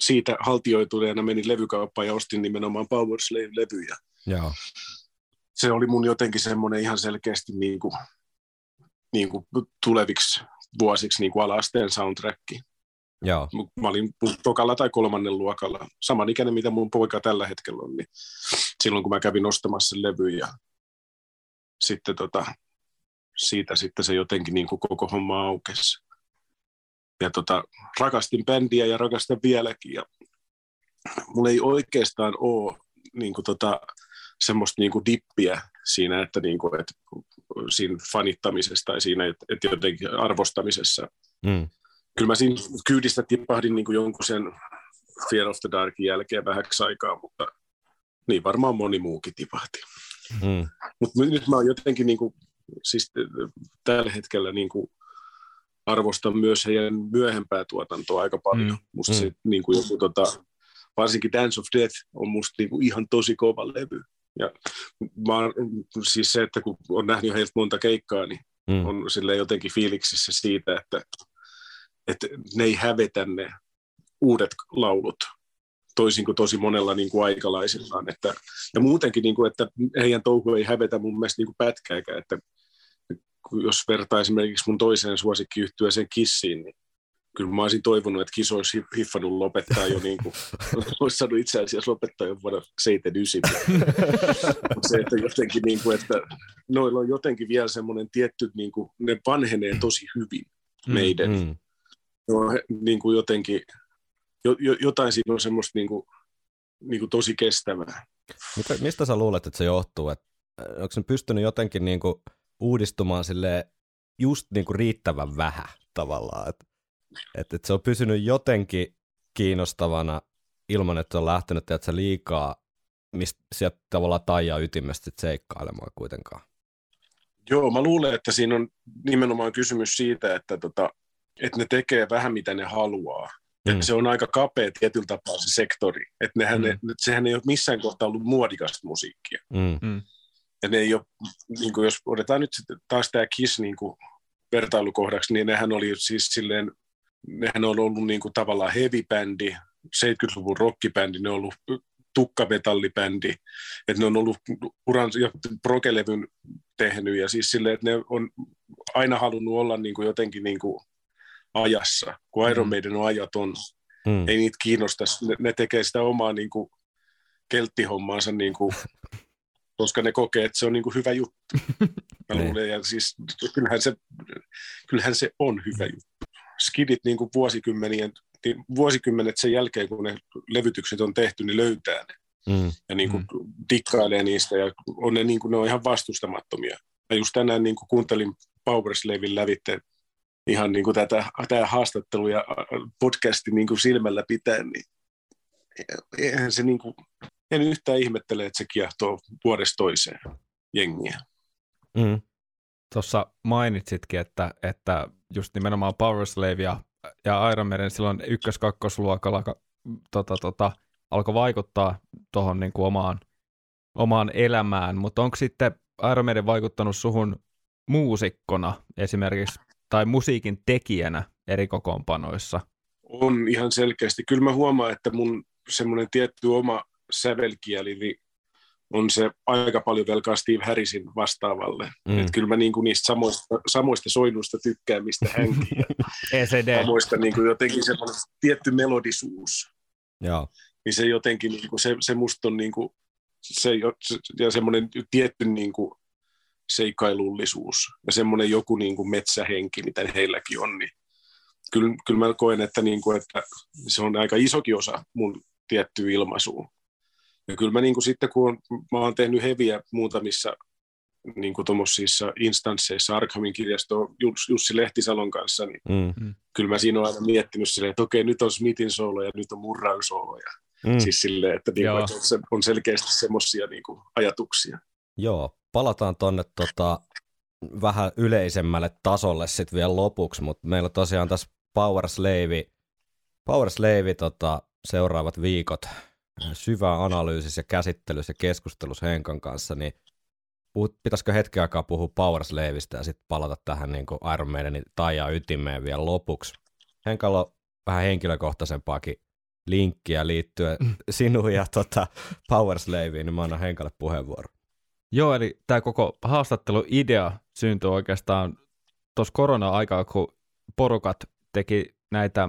siitä haltioituneena menin levykauppaan ja ostin nimenomaan Powerslave-levyjä. Joo. Se oli mun jotenkin semmoinen ihan selkeästi niin kuin, niin kuin tuleviksi vuosiksi niin kuin alasteen soundtracki. Joo. Mä olin tokalla tai kolmannen luokalla, saman ikäinen mitä mun poika tällä hetkellä on, niin silloin kun mä kävin ostamassa ja sitten tota, siitä sitten se jotenkin niin kuin koko homma aukesi ja tota, rakastin bändiä ja rakastan vieläkin. Ja mulla ei oikeastaan ole niin kuin tota, semmoista niin kuin dippiä siinä, että, niin kuin, että siinä fanittamisessa tai siinä, että, että jotenkin arvostamisessa. Mm. Kyllä mä siinä kyydistä tipahdin niin kuin jonkun sen Fear of the Darkin jälkeen vähäksi aikaa, mutta niin varmaan moni muukin tipahti. Mm. Mutta nyt mä oon jotenkin niin kuin, siis tällä hetkellä niin kuin, arvostan myös heidän myöhempää tuotantoa aika paljon. Mm. Musta mm. se, niin kuin joku, tota, varsinkin Dance of Death on musta niin kuin ihan tosi kova levy. Ja mä siis se, että kun on nähnyt heiltä monta keikkaa, niin mm. on sille jotenkin fiiliksissä siitä, että, että ne ei hävetä ne uudet laulut toisin kuin tosi monella niin kuin aikalaisillaan. Että, ja muutenkin, niin kuin, että heidän touhu ei hävetä mun mielestä niin kuin pätkääkään, että jos vertaa esimerkiksi mun toiseen suosikkiyhtyeeseen Kissiin, niin kyllä mä olisin toivonut, että kiso olisi hiffannut lopettaa jo niin kuin, olisi saanut itse asiassa lopettaa jo vuonna 79. se, että jotenkin niin kuin, että noilla on jotenkin vielä semmoinen tietty, niin kuin, ne vanhenee tosi hyvin meidän. Mm, mm. No, niin kuin jotenkin, jo, jo, jotain siinä on semmoista niin kuin, niin kuin tosi kestävää. Mistä sä luulet, että se johtuu? Että, onko se pystynyt jotenkin niin kuin uudistumaan sille just niin kuin riittävän vähän tavallaan? Että että, että se on pysynyt jotenkin kiinnostavana ilman, että se on lähtenyt että liikaa mistä sieltä tavallaan taijaa ytimestä seikkailemaan kuitenkaan. Joo, mä luulen, että siinä on nimenomaan kysymys siitä, että, tota, että ne tekee vähän mitä ne haluaa. Mm. se on aika kapea tietyllä tapaa se sektori. Että nehän, mm. ne, sehän ei ole missään kohtaa ollut muodikasta musiikkia. Mm. Ja ne ei ole, niin kuin jos otetaan nyt taas tämä Kiss niin kuin vertailukohdaksi, niin nehän oli siis silleen nehän on ollut niin kuin tavallaan heavy-bändi, 70-luvun rockibändi, ne on ollut tukkametallibändi, että ne on ollut uran ja prokelevyn tehnyt ja siis silleen, että ne on aina halunnut olla niin kuin jotenkin niin kuin ajassa, kun Iron mm. Maiden on ajaton. Mm. Ei niitä kiinnosta, ne, ne tekee sitä omaa niin kuin kelttihommaansa, niin kuin, koska ne kokee, että se on niin kuin hyvä juttu. Mä niin. luulen, ja siis kyllähän se, kyllähän se on hyvä juttu skidit niin kuin vuosikymmenien, niin vuosikymmenet sen jälkeen, kun ne levytykset on tehty, niin löytää ne. Mm. Ja niin kuin mm. dikkailee niistä ja on ne, niin kuin, ne on ihan vastustamattomia. Ja just tänään niin kuin kuuntelin Powerslevin lävitte ihan niin kuin tätä, tämä haastattelu ja podcasti niin kuin silmällä pitää, niin eihän se niin kuin, en yhtään ihmettele, että se kiehtoo vuodesta toiseen jengiä. Mm. Tuossa mainitsitkin, että, että just nimenomaan Power Slave ja, ja Iron Maiden silloin ykkös-kakkosluokalla tota, tota, alkoi vaikuttaa tuohon niin omaan, omaan elämään, mutta onko sitten Iron Maiden vaikuttanut suhun muusikkona esimerkiksi tai musiikin tekijänä eri kokoonpanoissa? On ihan selkeästi. Kyllä mä huomaan, että mun semmoinen tietty oma sävelkieli niin on se aika paljon velkaa Steve Harrisin vastaavalle. Mm. Että kyllä mä niin kuin niistä samoista, samoista soinnuista tykkään, mistä hänkin. ECD. Samoista niin kuin jotenkin semmoinen tietty melodisuus. Joo. Niin se jotenkin, niin kuin se, se musta on niin kuin, se, ja semmoinen tietty niin kuin seikkailullisuus ja semmoinen joku niin kuin metsähenki, mitä heilläkin on, niin kyllä, kyllä mä koen, että, niin kuin, että se on aika isokin osa mun tiettyä ilmaisua. Ja kyllä mä niin kuin sitten, kun mä oon tehnyt heviä muutamissa niin kuin instansseissa, Arkhamin kirjasto Jussi Lehtisalon kanssa, niin mm. mm. kyllä mä siinä olen aina miettinyt silleen, että okei, nyt on Smithin soolo ja nyt on Murran soolo. Ja mm. Siis silleen, että niin kuin, on selkeästi semmoisia niin kuin ajatuksia. Joo, palataan tuonne tota, vähän yleisemmälle tasolle sitten vielä lopuksi, mutta meillä tosiaan tässä Power Slave, Power Slave tota, seuraavat viikot syvä analyysissä ja käsittelyssä ja keskustelussa Henkan kanssa, niin pitäisikö hetken aikaa puhua Power Slaveista ja sitten palata tähän niin kuin Iron Maidenin taijaa ytimeen vielä lopuksi. Henkalla on vähän henkilökohtaisempaakin linkkiä liittyen mm. sinuun ja tota Power Slaveen, niin mä annan Henkalle puheenvuoro. Joo, eli tämä koko haastattelu-idea syntyi oikeastaan tuossa korona-aikaa, kun porukat teki näitä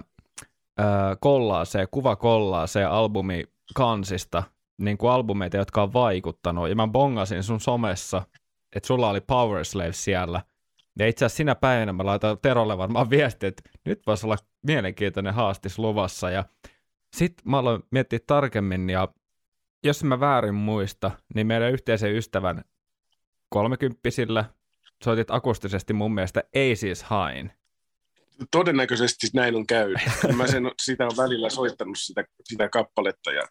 äh, kollaaseja, kuvakollaaseja, albumi kansista niin kuin albumeita, jotka on vaikuttanut. Ja mä bongasin sun somessa, että sulla oli Power Slave siellä. Ja itse asiassa sinä päivänä mä laitan Terolle varmaan viesti, että nyt voisi olla mielenkiintoinen haastis luvassa. Ja sitten mä aloin miettiä tarkemmin, ja jos mä väärin muista, niin meidän yhteisen ystävän kolmekymppisillä soitit akustisesti mun mielestä Aces Hain todennäköisesti näin on käynyt. Mä sen, sitä on välillä soittanut sitä, sitä kappaletta ja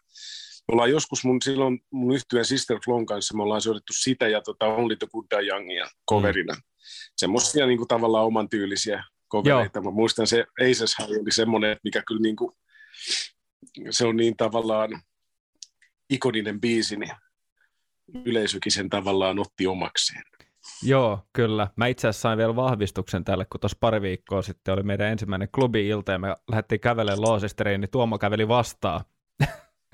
me ollaan joskus mun, silloin mun yhtyeen Sister Flon kanssa, me ollaan soitettu sitä ja tota Only the Good Die Youngia coverina. Mm. Semmoisia niin kuin, tavallaan oman tyylisiä covereita. Mä muistan se Aces oli semmoinen, mikä kyllä niin kuin, se on niin tavallaan ikoninen biisi, niin yleisökin sen tavallaan otti omakseen. Joo, kyllä. Mä itse asiassa sain vielä vahvistuksen tälle, kun tuossa pari viikkoa sitten oli meidän ensimmäinen klubi-ilta ja me lähdettiin kävelemään Loosisteriin, niin Tuomo käveli vastaan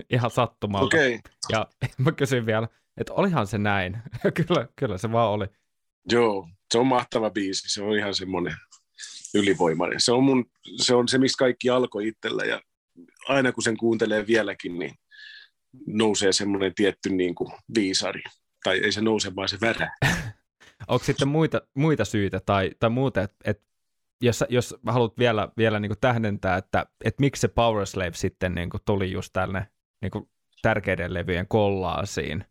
ihan sattumalta. Okay. Ja mä kysyin vielä, että olihan se näin. kyllä, kyllä se vaan oli. Joo, se on mahtava biisi. Se on ihan semmoinen ylivoimainen. Se on, mun, se on se, mistä kaikki alkoi itsellä ja aina kun sen kuuntelee vieläkin, niin nousee semmoinen tietty niin kuin viisari. Tai ei se nouse, vaan se värä. Onko sitten muita, muita syitä tai, tai muuta, että et, jos, jos haluat vielä, vielä niin tähdentää, että et miksi se Power Slave sitten niin tuli just tänne niin tärkeiden levyjen kollaasiin?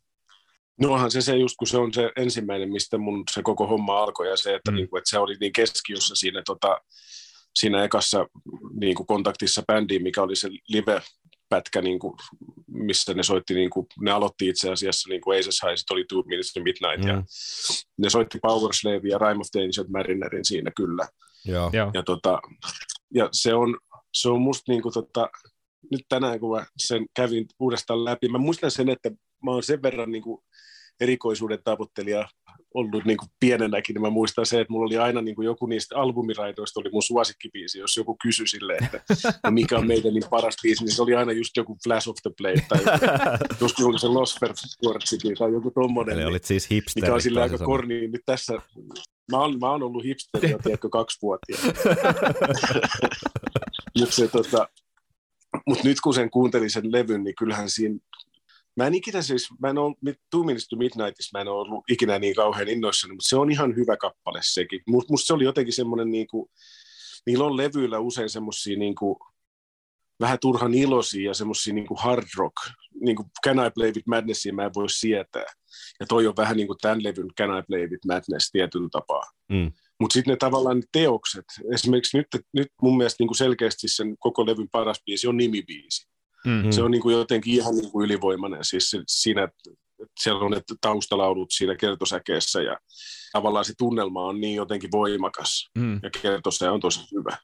No onhan se se just, kun se on se ensimmäinen, mistä mun se koko homma alkoi, ja se, että, mm. niin kuin, että se oli niin keskiössä siinä, tota, siinä ekassa niin kuin kontaktissa bändiin, mikä oli se live pätkä, niin kuin, missä ne soitti, niin kuin, ne aloitti itse asiassa, niin kuin Aces High, oli Two Minutes to Midnight, mm. ja ne soitti Power Slave ja Rime of the Ancient Marinerin siinä kyllä. Joo. Ja, tota, ja se on, se on musta niin kuin, tota, nyt tänään, kun mä sen kävin uudestaan läpi, mä muistan sen, että mä oon sen verran niin kuin, erikoisuuden tavoittelija ollut niin kuin pienenäkin, niin mä muistan se, että mulla oli aina niin kuin joku niistä albumiraidoista oli mun suosikkibiisi, jos joku kysyi sille, että no mikä on meidän niin paras biisi, niin se oli aina just joku Flash of the Plate tai joskus oli se Lost City tai joku tommonen. Eli olit siis hipsteri. Mikä on sille aika korni, niin nyt tässä, mä oon, mä oon ollut hipsteri jo, tiedätkö, kaksi vuotta. Mutta tota, mut nyt kun sen kuuntelin sen levyn, niin kyllähän siinä Mä en ikinä siis, mä en ole, Two Minutes to Midnightissa mä en ole ollut ikinä niin kauhean innoissani, mutta se on ihan hyvä kappale sekin. Musta se oli jotenkin semmoinen, niin kuin, niillä on levyillä usein semmoisia niin kuin, vähän turhan iloisia ja semmoisia niin hard rock, niin kuin Can I Play With Madnessia mä en voi sietää. Ja toi on vähän niin kuin tämän levyn Can I Play With Madness tietyllä tapaa. Mm. Mutta sitten ne tavallaan ne teokset, esimerkiksi nyt, nyt mun mielestä niin kuin selkeästi sen koko levyn paras biisi on nimibiisi. Mm-hmm. Se on niin kuin jotenkin ihan niin kuin ylivoimainen siis siinä, siellä on ne taustalaulut siinä kertosäkeessä ja tavallaan se tunnelma on niin jotenkin voimakas mm. ja kertosä on tosi hyvä.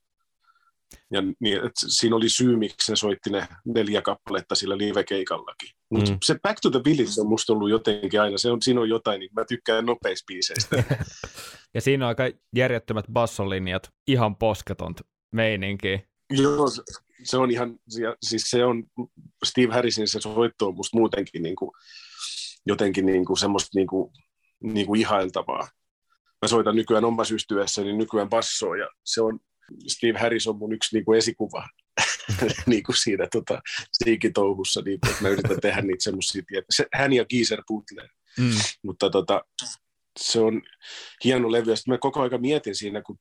Ja niin, että siinä oli syy, miksi ne soitti ne neljä kappaletta sillä live-keikallakin. Mutta mm. se Back to the Village on musta ollut jotenkin aina, se on, siinä on jotain, niin mä tykkään nopeista biiseistä. ja siinä on aika järjettömät bassolinjat, ihan posketonta meininki. Joo, se on ihan, siis se on, Steve Harrisin se soitto on musta muutenkin niin kuin, jotenkin niin kuin semmoista niin kuin, niin kuin ihailtavaa. Mä soitan nykyään omassa ystyessä, niin nykyään bassoa, ja se on, Steve Harris on mun yksi niin kuin esikuva niin kuin siinä tota, siikitouhussa, niin kuin, että mä yritän tehdä niitä semmoisia, se, hän ja Geezer Butler. Mm. Mutta tota, se on hieno levy, sitten mä koko ajan mietin siinä, kun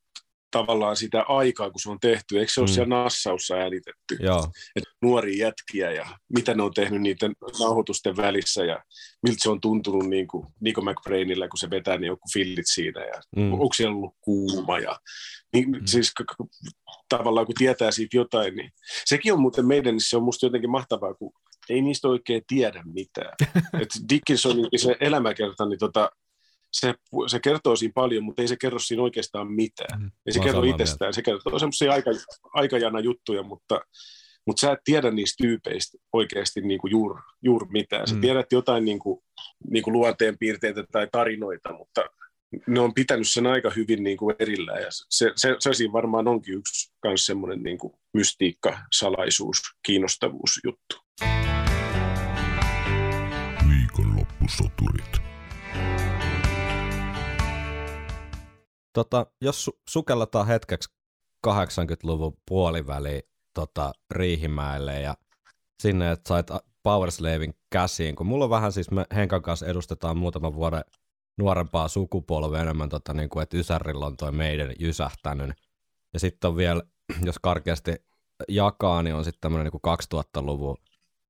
tavallaan sitä aikaa, kun se on tehty. Eikö se ole mm. siellä Nassaussa äänitetty? Joo. Et nuoria jätkiä ja mitä ne on tehnyt niiden nauhoitusten välissä ja miltä se on tuntunut niin kuin Nico McBrainillä, kun se vetää niin joku fillit siinä ja mm. onko siellä ollut kuuma ja niin, mm. siis tavallaan kun tietää siitä jotain, niin sekin on muuten meidän, niin se on musta jotenkin mahtavaa, kun ei niistä oikein tiedä mitään. Et Dickinsonin se elämäkerta, niin tota, se, se kertoo siinä paljon, mutta ei se kerro siinä oikeastaan mitään. Mm, ei se kerro itsestään, mieltä. se kertoo semmoisia aika, aikajana juttuja, mutta, mutta sä et tiedä niistä tyypeistä oikeasti niin kuin juuri juur mitään. Sä mm. tiedät jotain niin kuin, niin kuin luonteenpiirteitä tai tarinoita, mutta ne on pitänyt sen aika hyvin niin kuin erillään. Ja se, se, se siinä varmaan onkin yksi myös semmoinen niin kuin mystiikka, salaisuus, kiinnostavuus juttu. Viikonloppusoturit. Tota, jos su- sukelletaan hetkeksi 80-luvun puoliväliin tota, Riihimäelle ja sinne, että sait Powerslavin käsiin, kun mulla on vähän siis, me Henkan kanssa edustetaan muutaman vuoden nuorempaa sukupolvea enemmän, tota, niin kuin, että Ysärillä on toi meidän jysähtänyt. Ja sitten on vielä, jos karkeasti jakaa, niin on sitten tämmöinen niin 2000-luvun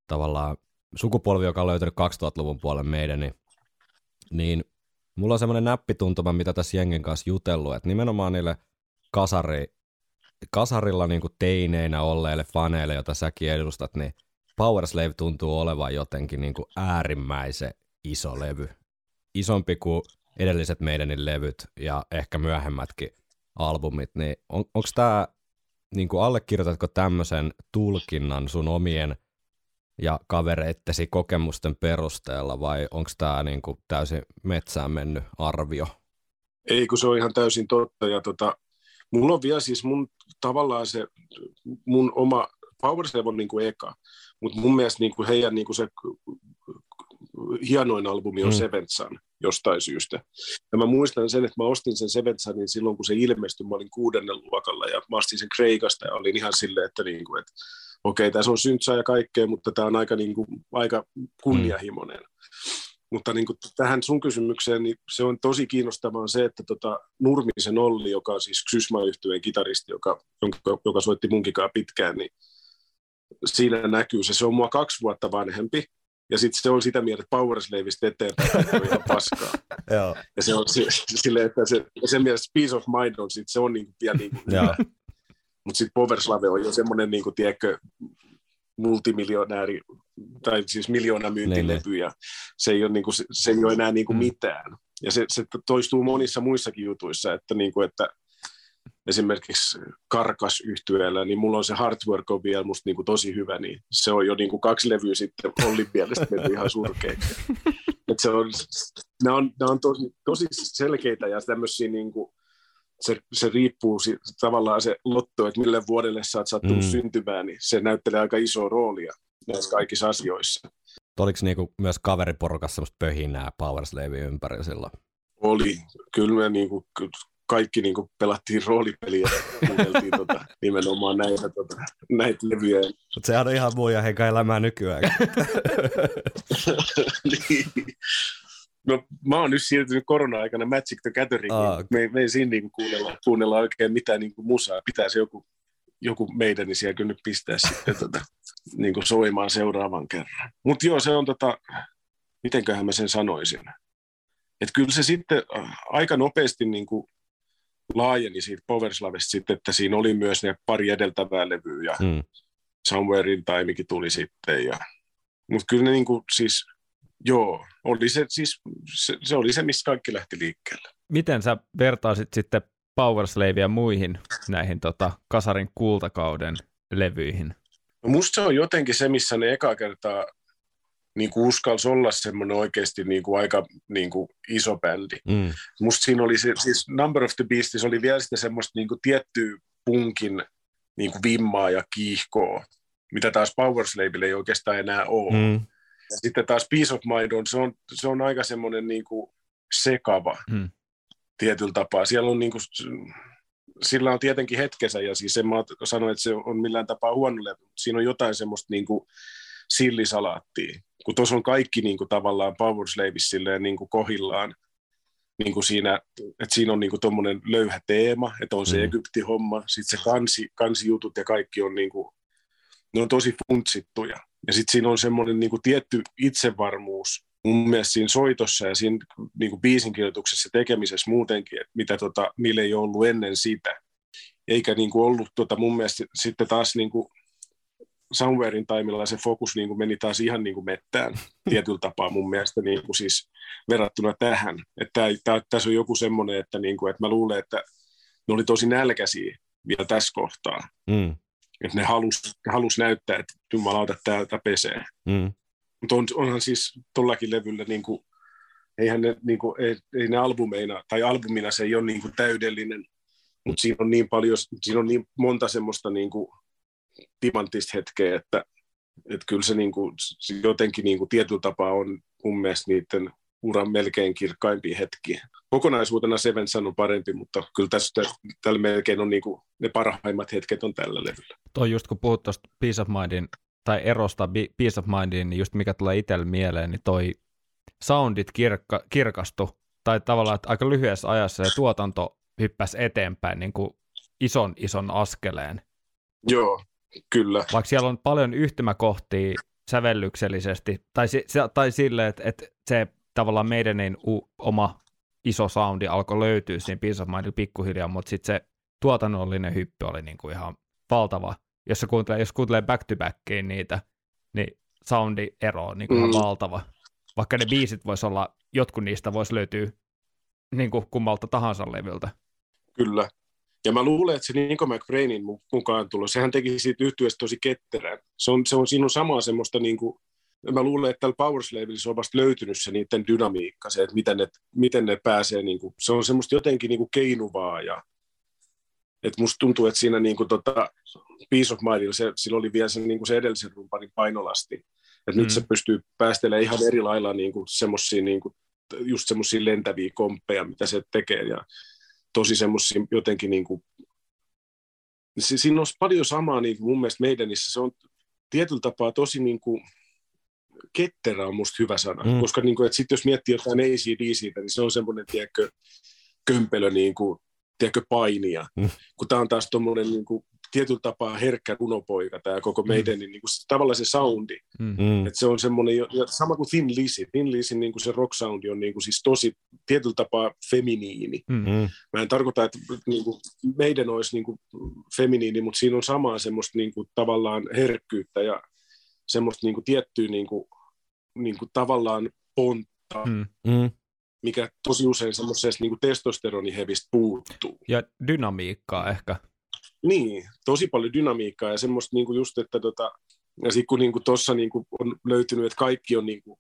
tavallaan sukupolvi, joka on löytänyt 2000-luvun puolen meidän, niin, niin Mulla on semmoinen näppituntuma, mitä tässä jengen kanssa jutellut, että nimenomaan niille kasari, kasarilla niin kuin teineinä olleille faneille, joita säkin edustat, niin Powerslave tuntuu olevan jotenkin niin kuin äärimmäisen iso levy. Isompi kuin edelliset meidänin levyt ja ehkä myöhemmätkin albumit, niin on, onko tämä, niin allekirjoitatko tämmöisen tulkinnan sun omien – ja kavereittesi kokemusten perusteella vai onko tämä niinku täysin metsään mennyt arvio? Ei, kun se on ihan täysin totta. Ja tota, mulla on vielä siis mun tavallaan se mun oma Power on niin kuin eka, mutta mun mielestä niin kuin heidän niin kuin se hienoin albumi on mm. Seventh Sun, jostain syystä. Ja mä muistan sen, että mä ostin sen Seven Sunin silloin, kun se ilmestyi, mä olin kuudennen luokalla ja mä ostin sen Kreikasta ja olin ihan silleen, että, niin kuin, että okei, tässä on syntsää ja kaikkea, mutta tämä on aika, niin kuin, aika kunnianhimoinen. Mm. Mutta niin kuin tähän sun kysymykseen, niin se on tosi kiinnostavaa se, että tota Nurmisen Olli, joka on siis xysma yhtyeen kitaristi, joka, jonka, joka soitti munkikaa pitkään, niin siinä näkyy se. Se on mua kaksi vuotta vanhempi, ja sitten se on sitä mieltä, että Powerslavista eteenpäin on ihan paskaa. ja se on sille, että se, se mielessä Peace of Mind on sit, se on niin niin kuin Mutta sitten Powerslave on jo semmoinen, niin kuin, tiedätkö, multimiljonääri, tai siis miljoona myyntilevy, niin, ja se ei ole, niin kuin, se ei ole enää niin kuin mm. mitään. Ja se, se toistuu monissa muissakin jutuissa, että, niin kuin, että esimerkiksi karkas yhtyeellä, niin mulla on se hardwork on vielä musta niin kuin tosi hyvä, niin se on jo niin kuin kaksi levyä sitten Ollin mielestä mennyt ihan surkeiksi. Et se on, nämä on, nämä on tosi, tosi selkeitä ja tämmöisiä niin kuin, se, se riippuu si, tavallaan se lotto, että mille vuodelle sä oot sattunut mm. syntymään, niin se näyttelee aika isoa roolia näissä kaikissa asioissa. Oliko niinku myös kaveriporukassa semmoista pöhinää Powerslave ympärillä silloin? Oli. Kyllä me niinku, kaikki niinku pelattiin roolipeliä ja kuunneltiin tota, nimenomaan näitä, tota, näitä levyjä. Mutta sehän on ihan muu ja heikka elämää nykyään. niin. No mä oon nyt siirtynyt korona-aikana Magic the Gatheringiin. Ah, okay. me, me ei siinä niinku kuunnella, kuunnella oikein mitään niinku musaa. Pitäisi joku, joku meidän niin siellä kyllä nyt pistää sitten tota, niinku soimaan seuraavan kerran. Mutta joo, se on tota, mitenköhän mä sen sanoisin. Että kyllä se sitten äh, aika nopeasti niinku laajeni siitä Powerslavesta sitten, että siinä oli myös ne pari edeltävää levyä ja mm. Somewhere in Timekin tuli sitten. Ja, mutta kyllä ne niinku, siis Joo, oli se, siis, se, se oli se, mistä kaikki lähti liikkeelle. Miten sä vertaisit sitten Powerslavea muihin näihin tota, Kasarin kultakauden levyihin? No musta se on jotenkin se, missä ne eka kertaa niin kuin uskalsi olla semmoinen oikeasti niin kuin aika niin kuin iso bändi. Mm. Musta siinä oli se, siis Number of the Beastis oli vielä sitä semmoista niin kuin tiettyä punkin niin kuin vimmaa ja kiihkoa, mitä taas Powerslaville ei oikeastaan enää ole. Mm. Ja sitten taas Peace of Mind on, se on, se on aika semmoinen niin kuin sekava hmm. tietyllä tapaa. Siellä on niin kuin, sillä on tietenkin hetkensä, ja siis en mä sano, että se on millään tapaa huono levy, mutta siinä on jotain semmoista niin kuin sillisalaattia. Kun tuossa on kaikki niin kuin tavallaan Power Slaves silleen niin kuin kohillaan, niin kuin siinä, että siinä on niin kuin tuommoinen löyhä teema, että on se mm. Egypti-homma, sitten se kansi, kansijutut ja kaikki on, niin kuin, ne on tosi funtsittuja. Ja sitten siinä on semmoinen niin tietty itsevarmuus mun mielestä siinä soitossa ja siinä niin kuin biisinkirjoituksessa ja tekemisessä muutenkin, että mitä tota, niille ei ollut ennen sitä. Eikä niin kuin ollut tota, mun mielestä sitten taas niin kuin Somewherein taimilla se fokus niin kuin meni taas ihan niin kuin mettään tietyllä tapaa mun mielestä niin kuin siis verrattuna tähän. Että tässä on joku semmoinen, että, niin kuin, että mä luulen, että ne oli tosi nälkäisiä vielä tässä kohtaa. Mm että ne halus, halus näyttää, että jumalauta täältä pesee. Mm. Mutta on, onhan siis tuollakin levyllä, niin kuin, eihän ne, niin kuin, ei, ei ne albumeina, tai albumina se ei ole niin kuin täydellinen, mutta siinä on niin paljon, siinä on niin monta semmoista niin kuin, timanttista hetkeä, että, että kyllä se niin kuin, jotenkin niin kuin, tietyllä tapaa on mun mielestä niiden uran melkein kirkkaimpia hetkiä. Kokonaisuutena Seven on parempi, mutta kyllä tässä tällä melkein on niin kuin, ne parhaimmat hetket on tällä levyllä. Toi just kun puhut tuosta Peace of Mindin tai erosta Peace of Mindin, niin just mikä tulee itselle mieleen, niin toi soundit kirkka, kirkastu, tai tavallaan, että aika lyhyessä ajassa se tuotanto hyppäsi eteenpäin niin kuin ison ison askeleen. Joo, kyllä. Vaikka siellä on paljon yhtymäkohtia sävellyksellisesti, tai, si, tai sille, että, että se tavallaan meidän u, oma iso soundi alkoi löytyä siinä Peace of Mindilla pikkuhiljaa, mutta sitten se tuotannollinen hyppy oli niinku ihan valtava. Jos, kuuntelee, jos kuuntelee back to backiin niitä, niin soundi ero on niinku mm. ihan valtava. Vaikka ne biisit voisi olla, jotkut niistä voisi löytyä niin kuin kummalta tahansa levyltä. Kyllä. Ja mä luulen, että se Nico McBrainin mukaan tulo, sehän teki siitä yhtyeestä tosi ketterän. Se on, se on, siinä on samaa semmoista niin kuin mä luulen, että tällä Powerslavilla on vasta löytynyt se niiden dynamiikka, se, että miten ne, miten ne pääsee, niin kuin, se on semmoista jotenkin niin kuin keinuvaa ja että musta tuntuu, että siinä niin kuin, tota, Peace of Mindilla, se, sillä oli vielä se, niin kuin se edellisen rumpanin painolasti. Että mm. nyt se pystyy päästelemään ihan eri lailla niin kuin, semmoisia niin kuin, just semmoisia lentäviä komppeja, mitä se tekee, ja tosi semmoisia jotenkin niin kuin, si, siinä on paljon samaa niin kuin mun mielestä meidänissä, se on tietyllä tapaa tosi niin kuin, ketterä on musta hyvä sana, mm. koska niin kuin, että sit jos miettii jotain ACDCtä, niin se on semmoinen, tiedätkö, kömpelö niin kuin, tiedätkö, painia, mm. kun tämä on taas tuommoinen niin kuin, tietyllä tapaa herkkä runopoika, tämä koko mm. meidän niin, niin kuin, tavallaan se soundi. Mm. mm. että se on semmoinen, sama kuin Thin Lizzy. Thin Lizzyn niin kuin se rock soundi on niin kuin, siis tosi tietyllä tapaa feminiini. Mm. mm. Mä en tarkoita, että niin kuin, meidän olisi niin kuin, feminiini, mutta siinä on samaa semmoista niin kuin, tavallaan herkkyyttä ja semmoista niin kuin, tiettyä niin kuin, niin kuin, tavallaan pontta. Mm. Mm mikä tosi usein semmoisesta niin testosteronihevistä puuttuu. Ja dynamiikkaa ehkä. Niin, tosi paljon dynamiikkaa ja semmoista niin kuin just, että tota, ja sitten kun niin tuossa niin on löytynyt, että kaikki on niin kuin,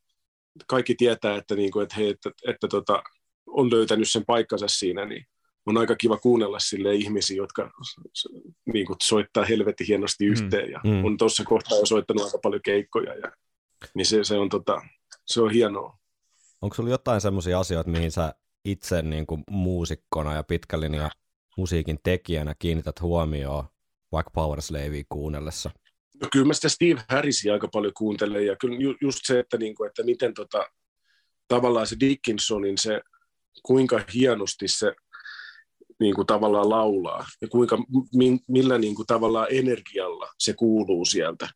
kaikki tietää, että, niin kuin, että, hei, että, että, että tota, on löytänyt sen paikkansa siinä, niin on aika kiva kuunnella sille ihmisiä, jotka niin kuin, soittaa helvetin hienosti mm, yhteen ja mm. on tuossa kohtaa jo soittanut aika paljon keikkoja ja, niin se, se, on, tota, se on hienoa. Onko sulla jotain semmoisia asioita, mihin sä itse niin kuin muusikkona ja pitkän ja musiikin tekijänä kiinnität huomioon vaikka Power Slavea kuunnellessa? No kyllä mä sitä Steve Harrisia aika paljon kuuntelen ja kyllä ju- just se, että, niin kuin, että miten tota, tavallaan se Dickinsonin se, kuinka hienosti se niin kuin tavallaan laulaa ja kuinka, mi, millä niin kuin tavallaan energialla se kuuluu sieltä.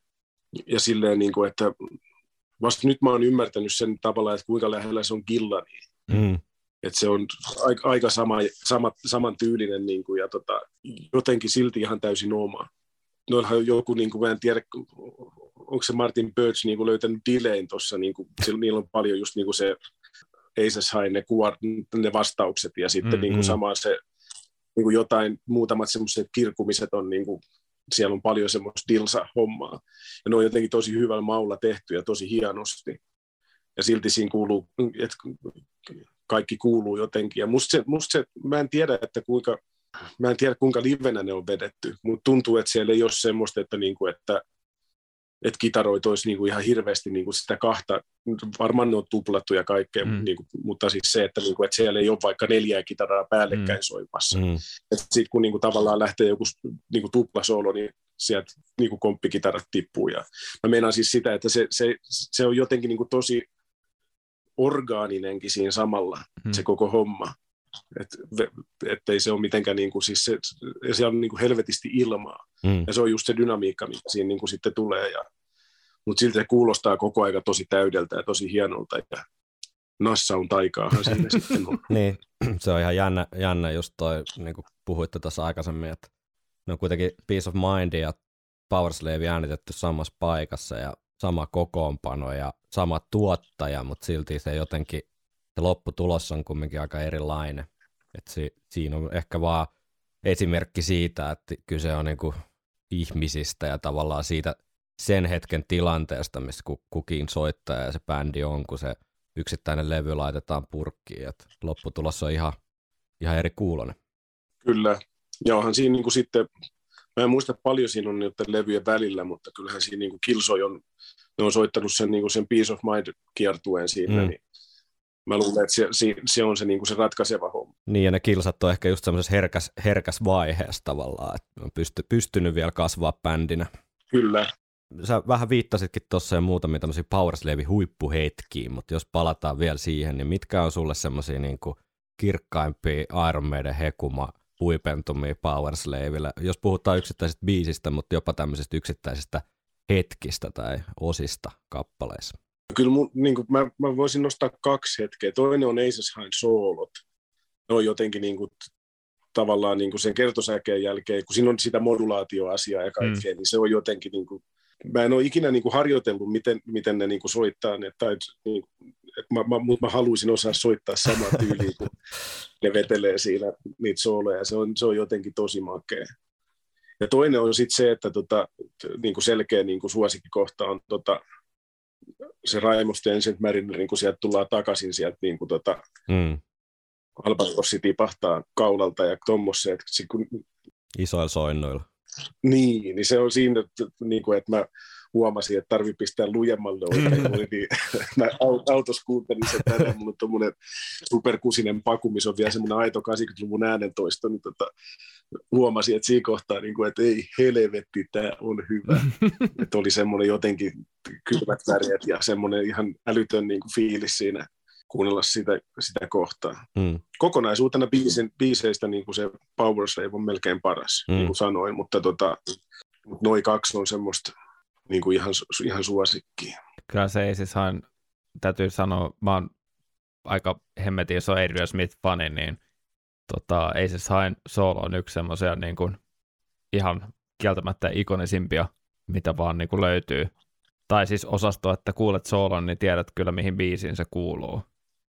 Ja silleen, niin kuin, että vasta nyt mä oon ymmärtänyt sen tavallaan, että kuinka lähellä se on Gillani. Mm. Että se on aika, aika sama, sama, saman tyylinen niin kuin, ja tota, jotenkin silti ihan täysin oma. Noillahan joku, niin kuin, mä en tiedä, onko se Martin Birch niin kuin, löytänyt delayn tuossa, niin kuin, niillä on paljon just niin kuin se Aces High, ne, kuvat, ne vastaukset ja sitten mm-hmm. niin kuin, sama se niin kuin jotain, muutamat semmoiset kirkumiset on niin kuin, siellä on paljon semmoista dilsa-hommaa. Ja ne on jotenkin tosi hyvällä maulla tehty ja tosi hienosti. Ja silti siinä kuuluu, että kaikki kuuluu jotenkin. Ja musta se, musta se, mä en tiedä, että kuinka, mä en tiedä kuinka livenä ne on vedetty, mutta tuntuu, että siellä ei ole semmoista, että, niinku, että, että kitaroit olisi niinku ihan hirveästi niinku sitä kahta, varmaan ne on tuplattu ja kaikkea, mm. niinku, mutta siis se, että, niinku, että siellä ei ole vaikka neljää kitaraa päällekkäin mm. soimassa. Mm. Sitten kun niinku, tavallaan lähtee joku niinku, tuplasoolo, niin sieltä niinku, komppikitarat tippuu. Ja mä meinaan siis sitä, että se, se, se on jotenkin niinku, tosi orgaaninenkin siinä samalla, hmm. se koko homma. Että ei se ole mitenkään, niin kuin, siis se, se on niin kuin helvetisti ilmaa. Hmm. Ja se on just se dynamiikka, mikä siinä niin kuin sitten tulee. Ja, mutta silti se kuulostaa koko aika tosi täydeltä ja tosi hienolta. Ja nassa on taikaahan siinä sitten on. niin, se on ihan jännä, jännä just toi, niin kuin puhuitte tuossa aikaisemmin, että ne on kuitenkin Peace of Mind ja Power Slave äänitetty samassa paikassa ja sama kokoonpano ja sama tuottaja, mutta silti se jotenkin, se lopputulos on kumminkin aika erilainen. Et si, siinä on ehkä vaan esimerkki siitä, että kyse on niinku ihmisistä ja tavallaan siitä sen hetken tilanteesta, missä kukin soittaja ja se bändi on, kun se yksittäinen levy laitetaan purkkiin. Et lopputulos on ihan, ihan eri kuulonen. Kyllä. Ja onhan siinä niin kuin sitten, mä en muista paljon siinä on niiden levyjen välillä, mutta kyllähän siinä niin kuin Killsoi on ne on soittanut sen, niin kuin sen Peace of Mind-kiertueen siinä, mm. niin mä luulen, että se, se, se on se, niin kuin se ratkaiseva homma. Niin, ja ne kilsat on ehkä just semmoisessa herkäs, herkäs vaiheessa tavallaan, että on pysty, pystynyt vielä kasvaa bändinä. Kyllä. Sä vähän viittasitkin tuossa jo muutamia tämmöisiä Powerslevi huippuhetkiä, mutta jos palataan vielä siihen, niin mitkä on sulle semmoisia niin kirkkaimpia Iron Maiden hekuma huipentumia Powerslaville? Jos puhutaan yksittäisistä biisistä, mutta jopa tämmöisistä yksittäisistä hetkistä tai osista kappaleissa? Kyllä mun, niin kuin, mä, mä, voisin nostaa kaksi hetkeä. Toinen on Aces High soolot. Ne on jotenkin niin kuin, tavallaan niin kuin sen kertosäkeen jälkeen, kun siinä on sitä modulaatioasiaa ja kaikkea, mm. niin se on jotenkin, niin kuin, mä en ole ikinä niin kuin harjoitellut, miten, miten ne niin kuin soittaa ne, tai niin, mä, mä, mutta mä haluaisin osaa soittaa samaa tyyliä, kun ne vetelee siinä niitä sooleja, se on, se on jotenkin tosi makea. Ja toinen on sitten se, että tota, niin kuin selkeä niin kuin suosikkikohta on tota, se Raimo Stensen Marinerin, kun sieltä tullaan takaisin sieltä niin kuin tota, mm. Albatrossi tipahtaa kaulalta ja tuommoisen. Kun... Isoilla soinnoilla. Niin, niin se on siinä, että, niin kuin, että mä huomasin, että tarvii pistää lujemmalle oikein. Oli niin, mä autossa kuuntelin sen tänään, mulla on tuommoinen superkusinen paku, missä on vielä semmoinen aito 80-luvun äänentoisto, niin tota, huomasin, että siinä kohtaa, niin kuin, että ei helvetti, tämä on hyvä. että oli semmoinen jotenkin kylmät väreet ja semmoinen ihan älytön niin kuin fiilis siinä kuunnella sitä, sitä kohtaa. Mm. Kokonaisuutena biisin, biiseistä niin kuin se Power Slave on melkein paras, mm. niin kuin sanoin, mutta tota, noin kaksi on semmoista niin kuin ihan, ihan suosikkiä. Kyllä se ei siis hain, täytyy sanoa, mä oon aika hemmetin iso Adrian Smith-fani, niin tota, ei se hain solo on yksi semmoisia niin kuin, ihan kieltämättä ikonisimpia, mitä vaan niin kuin löytyy. Tai siis osasto, että kuulet soolon, niin tiedät kyllä mihin biisiin se kuuluu.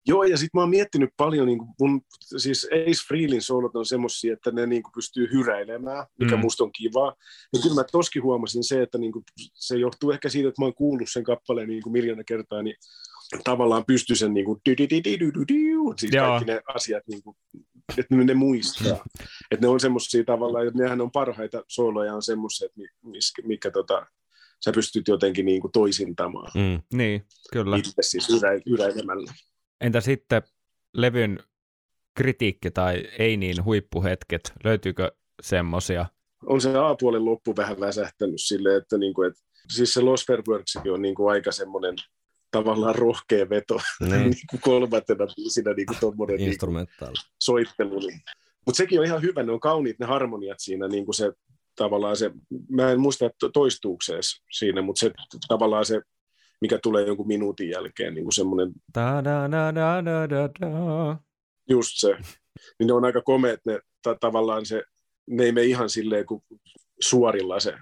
Joo, ja sitten mä oon miettinyt paljon, niin kuin mun, siis Ace Freelin soolot on semmoisia, että ne niin kuin pystyy hyräilemään, mikä mm. musta on kivaa. Ja kyllä mä toskin huomasin se, että niin kuin, se johtuu ehkä siitä, että mä oon kuullut sen kappaleen niin kuin miljoona kertaa, niin tavallaan pysty sen niin kuin, siis kaikki ne asiat, niin kuin, että ne muistaa. että ne on semmoisia tavallaan, että nehän on parhaita sooloja, on semmoisia, mikä, mikä tota, sä pystyt jotenkin niin kuin toisintamaan. Mm. Niin, kyllä. Itse siis yrä, yräilemällä. Entä sitten levyn kritiikki tai ei niin huippuhetket, löytyykö semmosia? On se A-puolen loppu vähän väsähtänyt silleen, että, niinku, et, siis se Lost Fairworksikin on niinku aika semmoinen tavallaan rohkea veto niin. niinku kolmantena siinä niinku tommonen niinku soittelu. Niin. Mutta sekin on ihan hyvä, ne on kauniit ne harmoniat siinä, niinku se tavallaan se, mä en muista toistuuko se siinä, mutta se tavallaan se mikä tulee jonkun minuutin jälkeen, niin kuin semmoinen... Da, da, da, da, da, da. Just se. Niin ne on aika komeet, ne ta- tavallaan se, ne ei mene ihan silleen kuin suorilla se,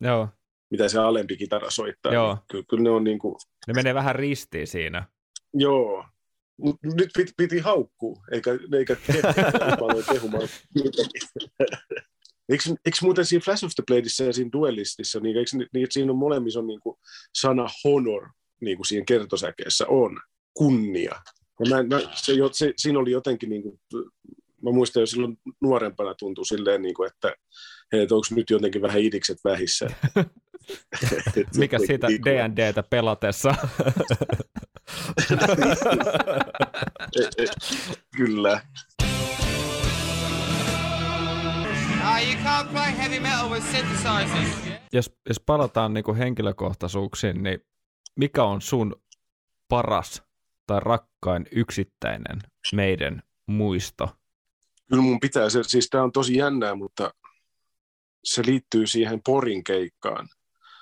Joo. mitä se alempi kitara soittaa. Joo. Niin kyllä, kyllä ne on niin kuin... Ne menee vähän ristiin siinä. Joo. Nyt piti, piti haukkuu, eikä, eikä kehumaan. Eikö, eikö muuten siinä Flash of the Bladeissa ja siinä Duellistissa, niin eikö niin, siinä on molemmissa on niin kuin sana honor niin kuin siinä kertosäkeessä on, kunnia. Ja mä, mä, se, se, siinä oli jotenkin, niin kuin, mä muistan jo silloin nuorempana tuntui silleen, niin kuin, että hei, onko nyt jotenkin vähän idikset vähissä. Mikä siitä niin D&Dtä pelatessa? Kyllä. Jos, jos palataan niin kuin henkilökohtaisuuksiin, niin mikä on sun paras tai rakkain yksittäinen meidän muisto? Kyllä mun pitää, se, siis tämä on tosi jännää, mutta se liittyy siihen Porin keikkaan.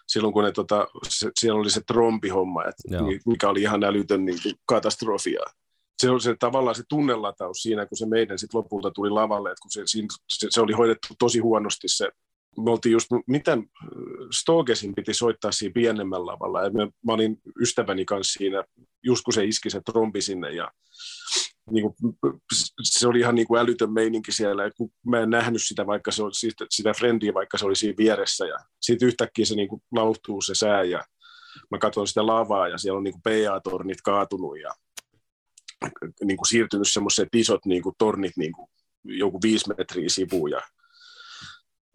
Silloin kun ne, tota, se, siellä oli se trompihomma, että mikä oli ihan älytön niin katastrofia se on se tavallaan se tunnelataus siinä, kun se meidän sitten lopulta tuli lavalle, että kun se, se, se oli hoidettu tosi huonosti se me oltiin just, miten Stogesin piti soittaa siinä pienemmän lavalla, ja me, mä olin ystäväni kanssa siinä, just kun se iski se trombi sinne, ja niin kuin, se oli ihan niin kuin älytön meininki siellä, ja kun mä en nähnyt sitä, vaikka se oli, sitä, sitä friendiä, vaikka se oli siinä vieressä, ja sitten yhtäkkiä se niin kuin lauhtuu se sää, ja mä katson sitä lavaa, ja siellä on niin kuin PA-tornit kaatunut, ja niin kuin siirtynyt semmoiset isot niin kuin tornit niin kuin joku viisi metriä sivuun ja,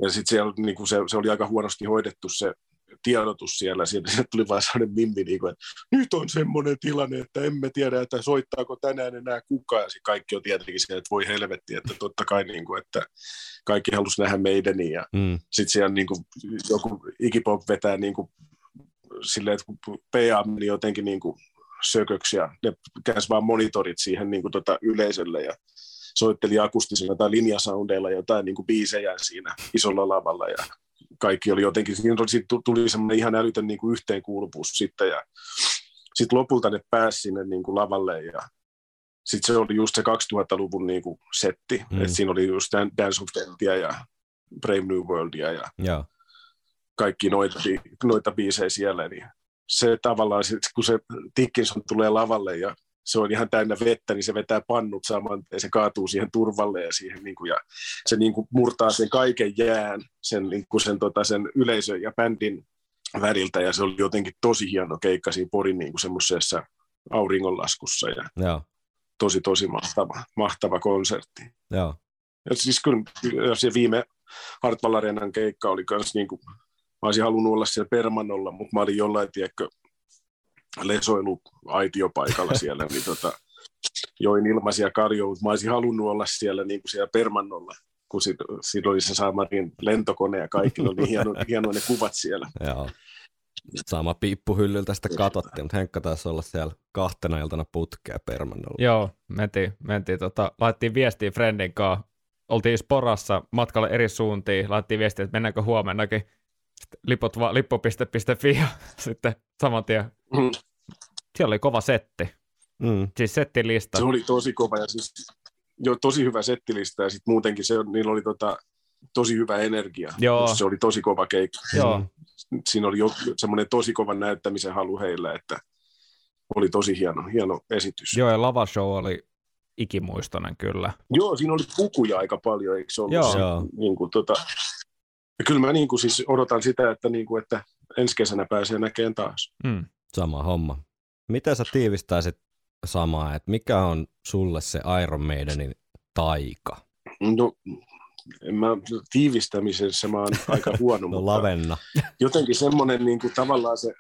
ja sitten siellä niin kuin se, se, oli aika huonosti hoidettu se tiedotus siellä, sieltä tuli vaan sellainen mimmi, niin kuin, että nyt on semmoinen tilanne, että emme tiedä, että soittaako tänään enää kukaan, ja kaikki on tietenkin se, että voi helvetti, että totta kai, niin kuin, että kaikki halusi nähdä meidän, ja mm. sitten siellä niin kuin, joku ikipop vetää niin kuin, silleen, että kun PA meni jotenkin niin kuin, sököksi ja ne käänsi vaan monitorit siihen niin kuin tota yleisölle ja soitteli akustisilla tai linjasoundeilla jotain niin kuin biisejä siinä isolla lavalla ja kaikki oli jotenkin, siinä tuli semmoinen ihan älytön niin kuin yhteenkuuluvuus sitten ja sitten lopulta ne pääsi sinne niin kuin lavalle ja sitten se oli just se 2000-luvun niin kuin setti, mm. että siinä oli just Dance of Deathia ja Brave New Worldia ja yeah. kaikki noita, noita biisejä siellä, niin se tavallaan, kun se Dickinson tulee lavalle ja se on ihan täynnä vettä, niin se vetää pannut saman ja se kaatuu siihen turvalle ja, siihen, niin kuin, ja se niin kuin murtaa sen kaiken jään sen, niin kuin sen, tota, sen yleisön ja bändin väriltä ja se oli jotenkin tosi hieno keikka siinä Porin niin semmoisessa auringonlaskussa ja Joo. tosi tosi mahtava, mahtava konsertti. Joo. Ja siis kyllä se viime Hartwall Arenan keikka oli myös niin kuin olisin halunnut olla siellä Permanolla, mutta mä olin jollain, tiedätkö, lesoilu aitiopaikalla siellä, niin tota, join ilmaisia karjoja, mä olisin halunnut olla siellä niin kuin siellä Permannolla, kun siinä oli se Samarin lentokone ja kaikki, oli niin hieno, hienoja ne kuvat siellä. Joo. Sama piippuhyllyltä sitä katsottiin, mutta Henkka taisi olla siellä kahtena iltana putkea Permannolla. Joo, mentiin, mentiin tota, laitettiin viestiä Friendin kanssa, oltiin Sporassa matkalle eri suuntiin, laitettiin viestiä, että mennäänkö huomennakin, liput vaan lippu.fi ja sitten saman tien, mm. siellä oli kova setti, mm. siis settilista. Se oli tosi kova ja siis jo tosi hyvä settilista ja sitten muutenkin se, niillä oli tota, tosi hyvä energia. Joo. Se oli tosi kova keikka. Joo. Siinä oli jo semmoinen tosi kova näyttämisen halu heillä, että oli tosi hieno, hieno esitys. Joo, ja lavashow oli ikimuistoinen kyllä. Joo, siinä oli pukuja aika paljon, eikö se ollut? Joo. Se, niin kuin, tota, ja kyllä mä niin kuin, siis odotan sitä, että, niin kuin, että ensi kesänä pääsee näkemään taas. Mm. Sama homma. Miten sä tiivistäisit samaa, että mikä on sulle se Iron Maidenin taika? No, en mä, tiivistämisessä mä oon aika huono, no, lavenna. jotenkin semmoinen niin kuin, tavallaan se,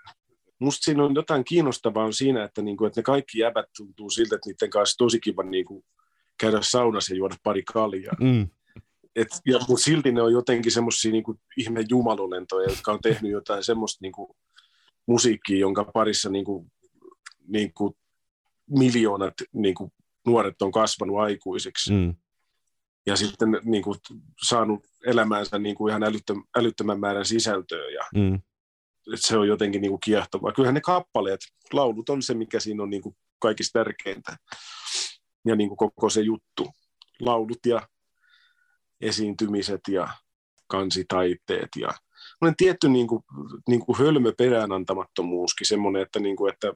musta siinä on jotain kiinnostavaa on siinä, että, niin kuin, että ne kaikki jäbät tuntuu siltä, että niiden kanssa tosi kiva niin kuin, käydä saunassa ja juoda pari kaljaa. Mm. Et, ja mutta silti ne on jotenkin semmoisia niin ihme jumalolentoja, jotka on tehnyt jotain semmoista niin kuin, musiikkia, jonka parissa niin kuin, niin kuin, miljoonat niin kuin, nuoret on kasvanut aikuisiksi. Mm. Ja sitten niin kuin, saanut elämäänsä niin kuin, ihan älyttö, älyttömän määrän sisältöä. Ja, mm. se on jotenkin niin kuin, kiehtovaa. Kyllähän ne kappaleet, laulut on se, mikä siinä on niin kuin, kaikista tärkeintä. Ja niin kuin, koko se juttu. Laulut ja esiintymiset ja kansitaiteet ja tietty niin kuin, niin kuin hölmö peräänantamattomuuskin, semmoinen, että, niin kuin, että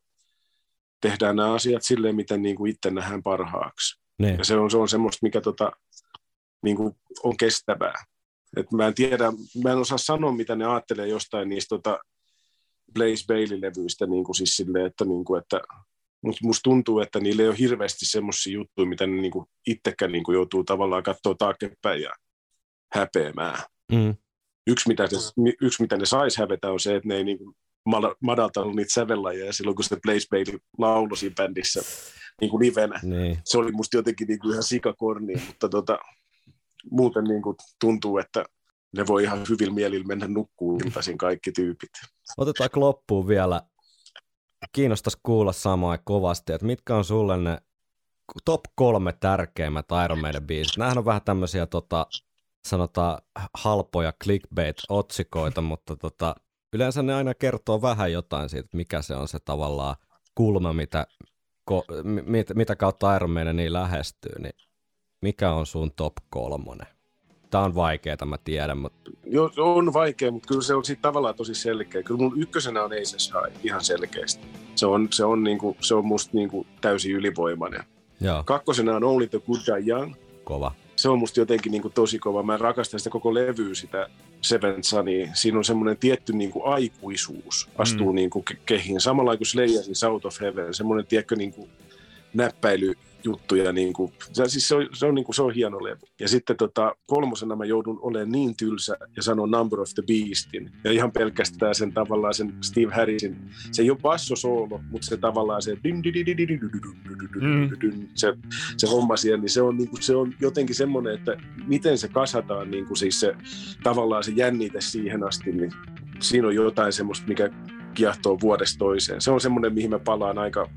tehdään nämä asiat silleen, miten niin kuin itse nähdään parhaaksi. Ne. Ja se on, se on semmoista, mikä tota, niin kuin on kestävää. Et mä en tiedä, mä en osaa sanoa, mitä ne ajattelee jostain niistä tota Blaze Bailey-levyistä, niin kuin siis silleen, että, niin kuin, että mutta musta tuntuu, että niillä ei ole hirveästi semmoisia juttuja, mitä ne niin kuin itsekään niin kuin joutuu tavallaan katsoa taaksepäin ja häpeämään. Mm. Yksi, mitä ne, yksi, mitä ne sais hävetä, on se, että ne ei niin kuin madaltanut niitä sävellajia silloin, kun se Blaze Bailey lauloi siinä bändissä niin kuin livenä. Niin. Se oli musta jotenkin niin kuin ihan sikakorni, mutta tota, muuten niin kuin tuntuu, että ne voi ihan hyvin mielillä mennä nukkuun iltaisin kaikki tyypit. Otetaan loppuun vielä. Kiinnostaisi kuulla samaa kovasti, että mitkä on sulle ne top kolme tärkeimmät Iron Maiden biisit. Nämähän on vähän tämmöisiä tota, sanotaan halpoja clickbait-otsikoita, mutta tota, yleensä ne aina kertoo vähän jotain siitä, mikä se on se tavallaan kulma, mitä, ko, mit, mitä kautta Iron Maiden niin lähestyy, niin mikä on sun top kolmonen? Tämä on vaikeaa, mä tiedän. Mutta... Joo, on vaikea, mutta kyllä se on siitä tavallaan tosi selkeä. Kyllä mun ykkösenä on Aces High ihan selkeästi. Se on, se on, niinku, se on musta niinku täysin ylivoimainen. Joo. Kakkosena on Only the Good Die Young. Kova. Se on musta jotenkin niinku tosi kova. Mä rakastan sitä koko levyä, sitä Seven Sunny. Siinä on semmoinen tietty niinku aikuisuus astuu mm. niinku kehiin. Samalla kuin Slayersin South of Heaven. Semmoinen, tiedätkö, niinku näppäily juttuja. Niin kuin, siis se, on, se, on, niin kuin, se on hieno levy. Ja sitten tota, kolmosena mä joudun olemaan niin tylsä ja sanon Number of the Beastin. Ja ihan pelkästään sen tavallaan sen Steve Harrisin, se ei ole bassosoolo, mutta se tavallaan se se, se homma siellä, niin se on, niin kuin, se on jotenkin semmoinen, että miten se kasataan niin kuin siis se, tavallaan se jännite siihen asti, niin siinä on jotain semmoista, mikä kiehtoo vuodesta toiseen. Se on semmoinen, mihin mä palaan aika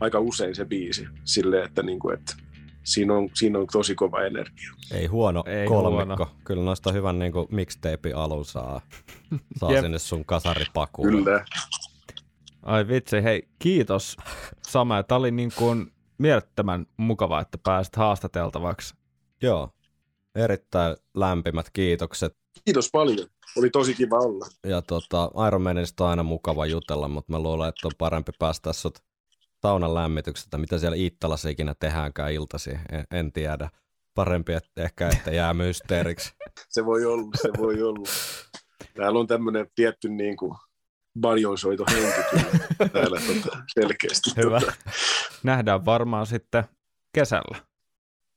aika usein se biisi silleen, että, niin kuin, että siinä, on, siinä on tosi kova energia. Ei huono Ei kolmikko. Huono. Kyllä noista hyvän niin kuin mixtape alun saa, saa sinne sun kasaripakuun. Kyllä. Ai vitsi, hei kiitos Sama. Tämä oli niin kuin mielettömän mukava, että pääsit haastateltavaksi. Joo, erittäin lämpimät kiitokset. Kiitos paljon. Oli tosi kiva olla. Ja tota, Iron Manista on aina mukava jutella, mutta mä luulen, että on parempi päästä sut saunan lämmityksestä, mitä siellä Iittalassa ikinä tehdäänkään iltasi, en, en tiedä. Parempi että ehkä, että jää mysteeriksi. se voi olla, se voi olla. Täällä on tämmöinen tietty niin kuin barjonsoito henki täällä tota, selkeästi. Hyvä. Tota. Nähdään varmaan sitten kesällä.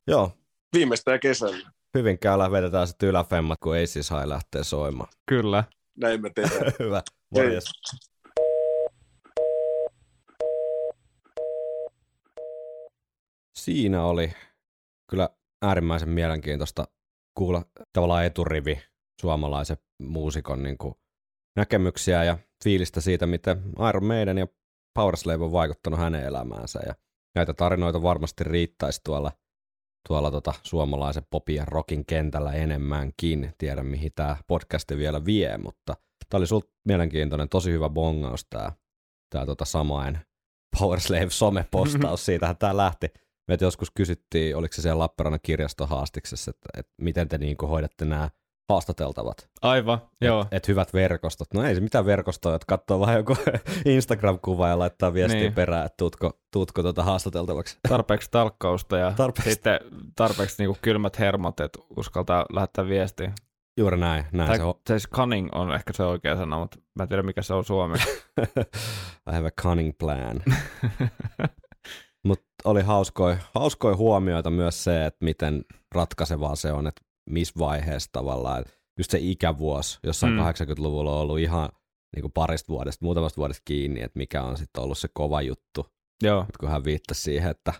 Joo. Viimeistään kesällä. Hyvinkäällä vedetään se yläfemmat, kun ei siis lähtee soimaan. Kyllä. näin me tehdään. Hyvä. Morjes. Siinä oli kyllä äärimmäisen mielenkiintoista kuulla tavallaan eturivi suomalaisen muusikon niin kuin näkemyksiä ja fiilistä siitä, miten Iron Maiden ja Powerslave on vaikuttanut hänen elämäänsä. Ja näitä tarinoita varmasti riittäisi tuolla, tuolla tota suomalaisen popin ja rockin kentällä enemmänkin. Tiedän, mihin tämä podcasti vielä vie, mutta tämä oli sulta mielenkiintoinen, tosi hyvä bongaus tämä, tämä tota samaen Powerslave somepostaus, siitähän tämä lähti. Meitä joskus kysyttiin, oliko se siellä Lappeenrannan kirjastohaastiksessa, että, että miten te niin hoidatte nämä haastateltavat. Aivan, joo. Et, et hyvät verkostot. No ei se mitään verkostoa, että katsoo vaan joku Instagram-kuva ja laittaa viestiä niin. perään, että tuutko, tuutko tuota haastateltavaksi. Tarpeeksi talkkausta ja Tarpeeksi. sitten tarpeeksi niinku kylmät hermot, että uskaltaa lähettää viestiä. Juuri näin, näin Tai se on. siis cunning on ehkä se oikea sana, mutta mä en tiedä mikä se on suomeksi. I have a cunning plan. Oli hauskoja, hauskoja huomioita myös se, että miten ratkaisevaa se on, että missä vaiheessa tavallaan, että just se ikävuosi, jossain Mm. mm. 80-luvulla on ollut ihan niin kuin parista vuodesta, muutamasta vuodesta kiinni, että mikä on sitten ollut se kova juttu. joo, Et kun hän viittasi siihen, että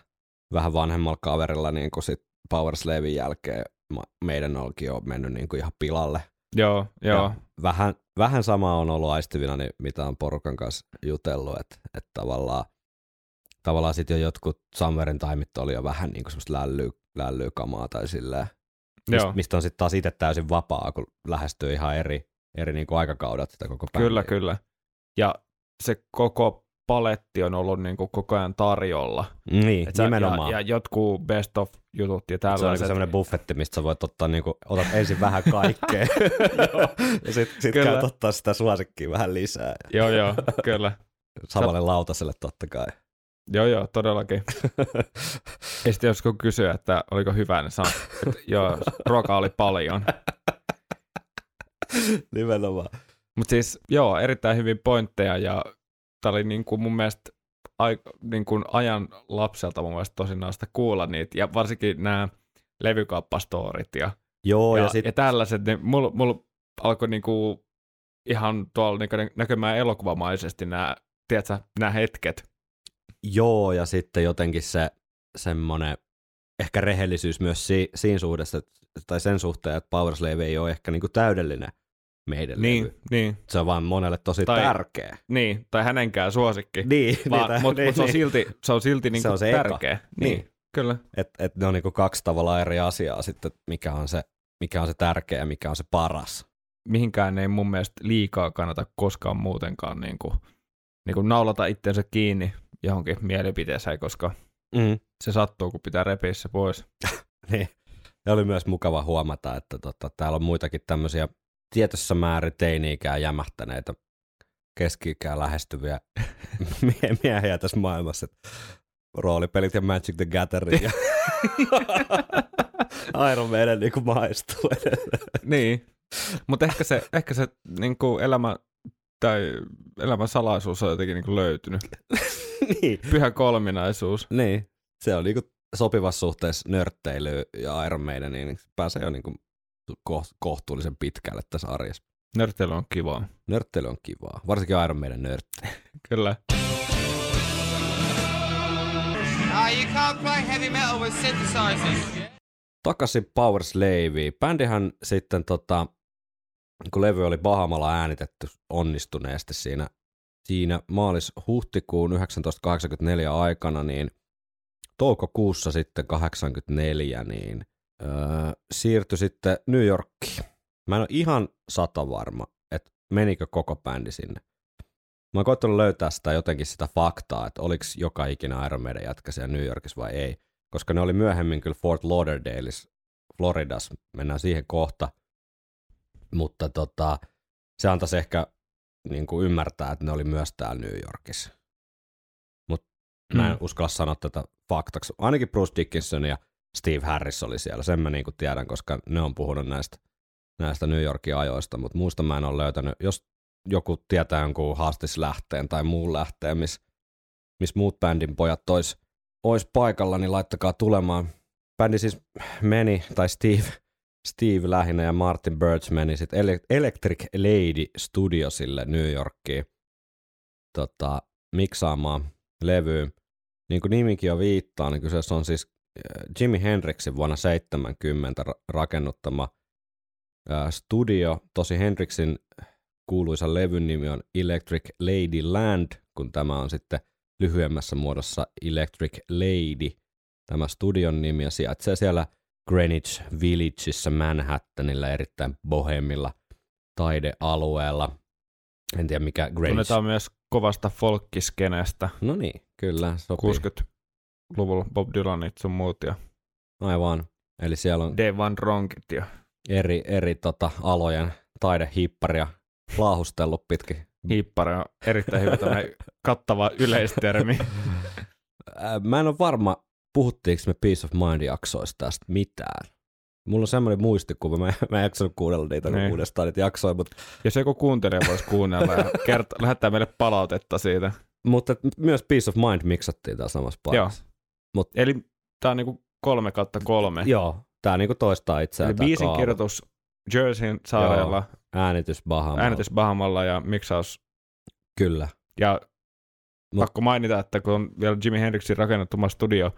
vähän vanhemmalla kaverilla niin kuin sit Powerslavin jälkeen ma- meidän onkin jo mennyt niin kuin ihan pilalle. joo, joo. Ja vähän, vähän sama on ollut aistivina, niin mitä on porukan kanssa jutellut, että, että tavallaan, tavallaan sitten jo jotkut Summerin taimit oli jo vähän niin kuin semmoista lällyä, lällyä kamaa tai silleen, joo. mistä, on sitten taas itse täysin vapaa, kun lähestyy ihan eri, eri niin kuin aikakaudet sitä koko Kyllä, bändiä. kyllä. Ja se koko paletti on ollut niinku koko ajan tarjolla. Niin, Et sä- nimenomaan. Ja, ja jotkut best of jutut ja Se on tällaiset. semmoinen buffetti, mistä sä voit ottaa, niinku, otat ensin vähän kaikkea ja sitten sit Kyllä. käyt ottaa sitä suosikkia vähän lisää. Joo, joo, kyllä. Samalle lautaselle totta kai. Joo, joo, todellakin. Ja sitten jos kun kysyy, että oliko hyvä, niin sanoo, että joo, ruokaa oli paljon. Nimenomaan. Mutta siis joo, erittäin hyvin pointteja ja tämä oli niin kuin mun mielestä ai, niin kuin ajan lapselta mun mielestä tosi naista kuulla niitä ja varsinkin nämä levykauppastorit ja, Joo, ja, ja, sit, ja tällaiset, niin mulla mul alkoi niinku ihan tuolla niinku näkymään elokuvamaisesti nämä, tiedätkö, nämä hetket. Joo, ja sitten jotenkin se semmoinen ehkä rehellisyys myös si, siinä suhdessa, tai sen suhteen, että Powerslave ei ole ehkä niinku täydellinen meidän Niin, levy. niin, Se on vaan monelle tosi Tai- tärkeä. niin, tai hänenkään suosikki. Niin, Vaan, niin, mutta niin, mut se on niin. silti, se on silti niinku on se eka. tärkeä. Niin, Niin. kyllä. Että et ne on niinku kaksi tavallaan eri asiaa sitten, mikä on se, mikä on se tärkeä ja mikä on se paras. Mihinkään ei mun mielestä liikaa kannata koskaan muutenkaan niinku, niinku naulata itsensä kiinni johonkin mielipiteeseen, koska Mm. se sattuu, kun pitää repiä se pois. Niin. Ja oli myös mukava huomata, että tota, täällä on muitakin tämmöisiä tietyssä määrin teini-ikää jämähtäneitä keski-ikää lähestyviä mie- miehiä tässä maailmassa. Roolipelit ja Magic the Gathering ja Iron Maiden niin kuin maistuu edelleen. niin, mutta ehkä se, ehkä se niinku elämä tai elämän salaisuus on jotenkin niinku löytynyt. niin. Pyhä kolminaisuus. niin. Se on niinku sopivassa suhteessa nörtteilyyn ja Iron Maideniin, niin pääsee jo niinku ko- kohtuullisen pitkälle tässä arjessa. Nörtteily on kivaa. Nörtteily on kivaa, varsinkin Iron Maiden nörtti. Kyllä. Ah, you can't play heavy metal with synthesizers. takaisin Power Slaveen. Bändihän sitten, tota, kun levy oli Bahamalla äänitetty onnistuneesti siinä, siinä maalis-huhtikuun 1984 aikana, niin toukokuussa sitten 84, niin öö, siirtyi sitten New Yorkiin. Mä en ole ihan sata varma, että menikö koko bändi sinne. Mä oon koittanut löytää sitä jotenkin sitä faktaa, että oliko joka ikinä Iron Maiden jätkä siellä New Yorkissa vai ei. Koska ne oli myöhemmin kyllä Fort Lauderdaleissa, Floridas, mennään siihen kohta. Mutta tota, se antaisi ehkä niin kuin ymmärtää, että ne oli myös täällä New Yorkissa. Mutta mä en Mm. uskalla sanoa tätä faktaksi. Ainakin Bruce Dickinson ja Steve Harris oli siellä. Sen mä niin kuin tiedän, koska ne on puhunut näistä, näistä New Yorkin ajoista, mutta muusta mä en ole löytänyt. Jos joku tietää jonkun haastislähteen tai muun lähteen, missä mis muut bändin pojat ois, ois paikalla, niin laittakaa tulemaan. Bändi siis meni, tai Steve, Steve lähinnä ja Martin Birch meni sitten Electric Lady Studiosille New Yorkiin tota, miksaamaan levyä. Niin kuin nimikin jo viittaa, niin kyseessä on siis äh, Jimi Hendrixin vuonna 70 rakennuttama äh, studio. Tosi Hendrixin kuuluisa levyn nimi on Electric Lady Land, kun tämä on sitten lyhyemmässä muodossa Electric Lady, tämä studion nimi, ja sijaitsee siellä Greenwich Villageissa Manhattanilla erittäin bohemilla taidealueella. En tiedä mikä Greenwich... Tunnetaan myös kovasta folkkiskenestä. No niin, kyllä, sopii. 60-luvulla Bob Dylanit sun muut ja Aivan. Eli siellä on Dave Van Ronkit ja eri, eri tota, alojen taidehipparia laahustellut pitkin. hiippari on erittäin hyvä kattava yleistermi. Mä en ole varma, puhuttiinko me Peace of Mind-jaksoista tästä mitään. Mulla on semmoinen muistikuva, mä, mä en jaksanut kuunnella niitä Niin. uudestaan niitä jaksoja, mutta, Jos joku kuuntelija voisi kuunnella ja kert- lähettää meille palautetta siitä. mutta myös Peace of Mind miksattiin täällä samassa paikassa. Eli tää on niinku kolme kautta kolme. Joo, tää niinku toistaa itseään. Eli biisin kaava. kirjoitus Jerseyn saarella, Äänitys Bahamalla. äänitys Bahamalla ja miksaus. Kyllä. Ja Mut- pakko mainita, että kun on vielä Jimi Hendrixin rakennettuma studio,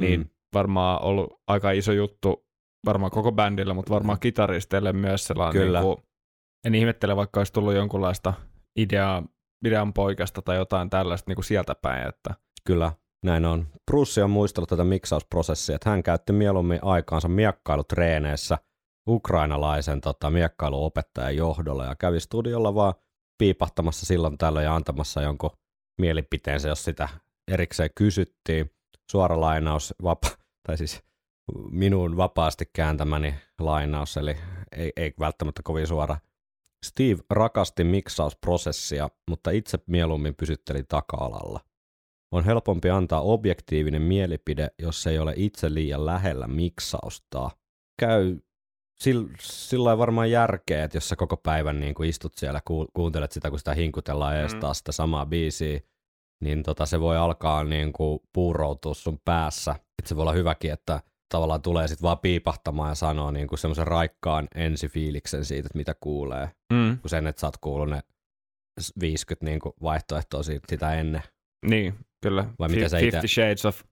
niin Mm. varmaan ollut aika iso juttu varmaan koko bändillä, mutta varmaan kitaristeille myös sellainen. Kyllä. Niin kuin, en ihmettele, vaikka olisi tullut jonkunlaista ideaa idean poikasta tai jotain tällaista niin kuin sieltä päin. Että, Kyllä, näin on. Bruce on muistellut tätä miksausprosessia, että hän käytti mieluummin aikaansa miekkailutreeneissä ukrainalaisen tota, miekkailuopettajan johdolla ja kävi studiolla vaan piipahtamassa silloin tällöin ja antamassa jonkun mielipiteensä, jos sitä erikseen kysyttiin. Suora lainaus, vapa- tai siis minun vapaasti kääntämäni lainaus, eli ei, ei välttämättä kovin suora. Steve rakasti miksausprosessia, mutta itse mieluummin pysytteli taka-alalla. On helpompi antaa objektiivinen mielipide, jos ei ole itse liian lähellä miksausta. Käy sil- sillä varmaan järkeä, että jos sä koko päivän niin kun istut siellä, ku- kuuntelet sitä, kun sitä hinkutellaan ees Mm. taas sitä samaa biisiä, niin tota, se voi alkaa niin kuin puuroutua sun päässä. Et se voi olla hyväkin, että tavallaan tulee sitten vaan piipahtamaan ja sanoo niin kuin semmoisen raikkaan ensifiiliksen siitä, että mitä kuulee, mm, kun sen, että sä oot kuullut ne 50 niin kuin vaihtoehtoa siitä, sitä ennen. niin, kyllä. Vai miten sä ite- Fifty Shades of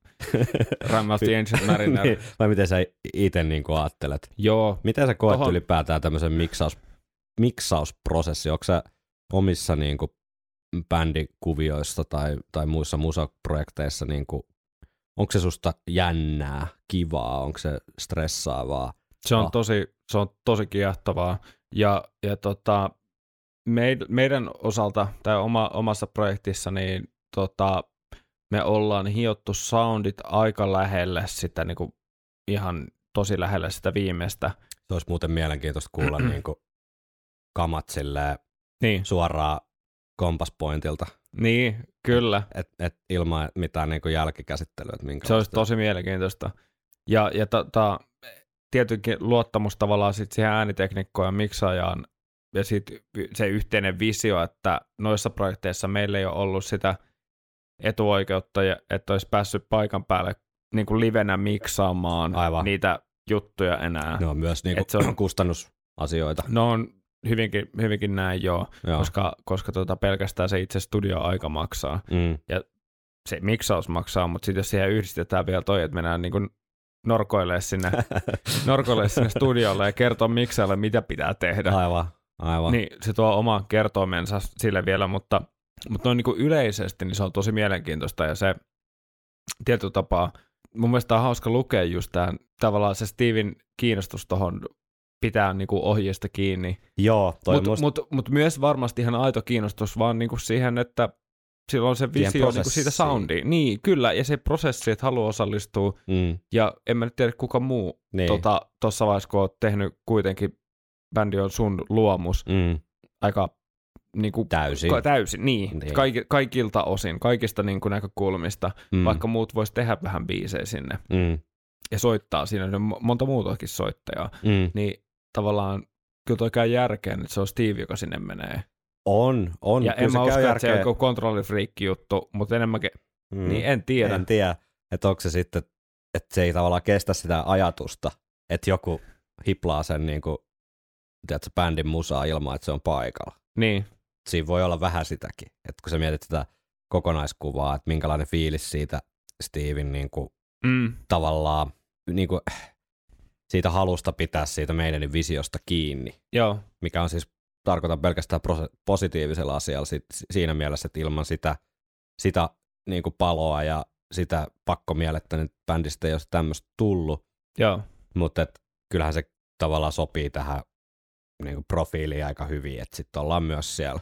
Ram of the Ancient Mariner. niin, vai miten sä itse niin kuin ajattelet? Joo, Miten sä koet Tohon- ylipäätään tämmöisen miksaus, miksausprosessi? Onko sä omissa niin kuin, bändikuvioissa tai, tai muissa musaprojekteissa, niin kuin, onko se susta jännää, kivaa, onko se stressaavaa? Se on, Ah. tosi, se on tosi kiehtovaa. Ja, ja tota, meid, meidän osalta, tai oma, omassa projektissa, niin tota, me ollaan hiottu soundit aika lähelle sitä, niin kuin, ihan tosi lähelle sitä viimeistä. Se olisi muuten mielenkiintoista kuulla niin kuin, kamat silleen Niin, suoraan kompaspointilta, niin kyllä. et, et ilman mitään niin kuin jälkikäsittelyä. Että Se olisi tosi mielenkiintoista. Ja, ja tota, tietenkin luottamus tavallaan sit siihen ääniteknikkoon ja miksaajaan ja sit se yhteinen visio, että noissa projekteissa meillä ei ole ollut sitä etuoikeutta, ja että olisi päässyt paikan päälle niin kuin livenä miksaamaan Aivan. niitä juttuja enää. Ne on myös niin Et se kuin, on- kustannusasioita. No on hyvinkin, hyvinkin näin joo, Joo. koska, koska tota pelkästään se itse studioaika maksaa. Mm. se miksaus maksaa, mutta sitten jos siihen yhdistetään vielä toi, että mennään niin kuin norkoilee sinne, norkoilee sinne studiolle ja kertoo miksaajalle, mitä pitää tehdä, Aivan, aivan. niin se tuo oma kertoimensa sille vielä, mutta, mutta noin niin kuin yleisesti niin se on tosi mielenkiintoista ja se tietyllä tapaa, mun mielestä on hauska lukea just tämän, tavallaan se Steven kiinnostus tuohon pitää niin kuin ohjeesta kiinni, Joo, toi mutta musta, mut, mut myös varmasti ihan aito kiinnostus vaan niinku siihen, että sillä on se visio niinku siitä prosessiin. soundiin. Niin, kyllä, ja se prosessi, että haluaa osallistua, mm, ja en mä nyt tiedä kuka muu niin. tuossa tota, vaiheessa, kun oot tehnyt kuitenkin, bändi on sun luomus, mm, aika niinku, täysin. ka- täysin, niin, Niin. Kaiki, kaikilta osin, kaikista niinku näkökulmista, mm, vaikka muut vois tehdä vähän biisejä sinne, mm, ja soittaa siinä, niin on monta muutakin soittajaa, mm. niin tavallaan kyllä toi käy järkeen, että se on Steve, joka sinne menee. On, on. Ja kyllä en mä usko, että se on joku kontrollifriikki juttu, mutta enemmänkin, Mm. niin en tiedä. En tiedä, että onko se sitten, että se ei tavallaan kestä sitä ajatusta, että joku hiplaa sen niin kuin, tiedätkö, bändin musaa ilman, että se on paikalla. Niin, Siinä voi olla vähän sitäkin, että kun sä mietit sitä kokonaiskuvaa, että minkälainen fiilis siitä Steven niin kuin, mm, tavallaan niin kuin, siitä halusta pitää siitä meidän visiosta kiinni, joo, mikä on siis, tarkoitan pelkästään positiivisella asialla sit, siinä mielessä, että ilman sitä, sitä niin kuin paloa ja sitä pakkomielettä niin bändistä ei olisi tämmöistä tullut, joo, mutta et, kyllähän se tavallaan sopii tähän niin kuin profiiliin aika hyvin, että sitten ollaan myös siellä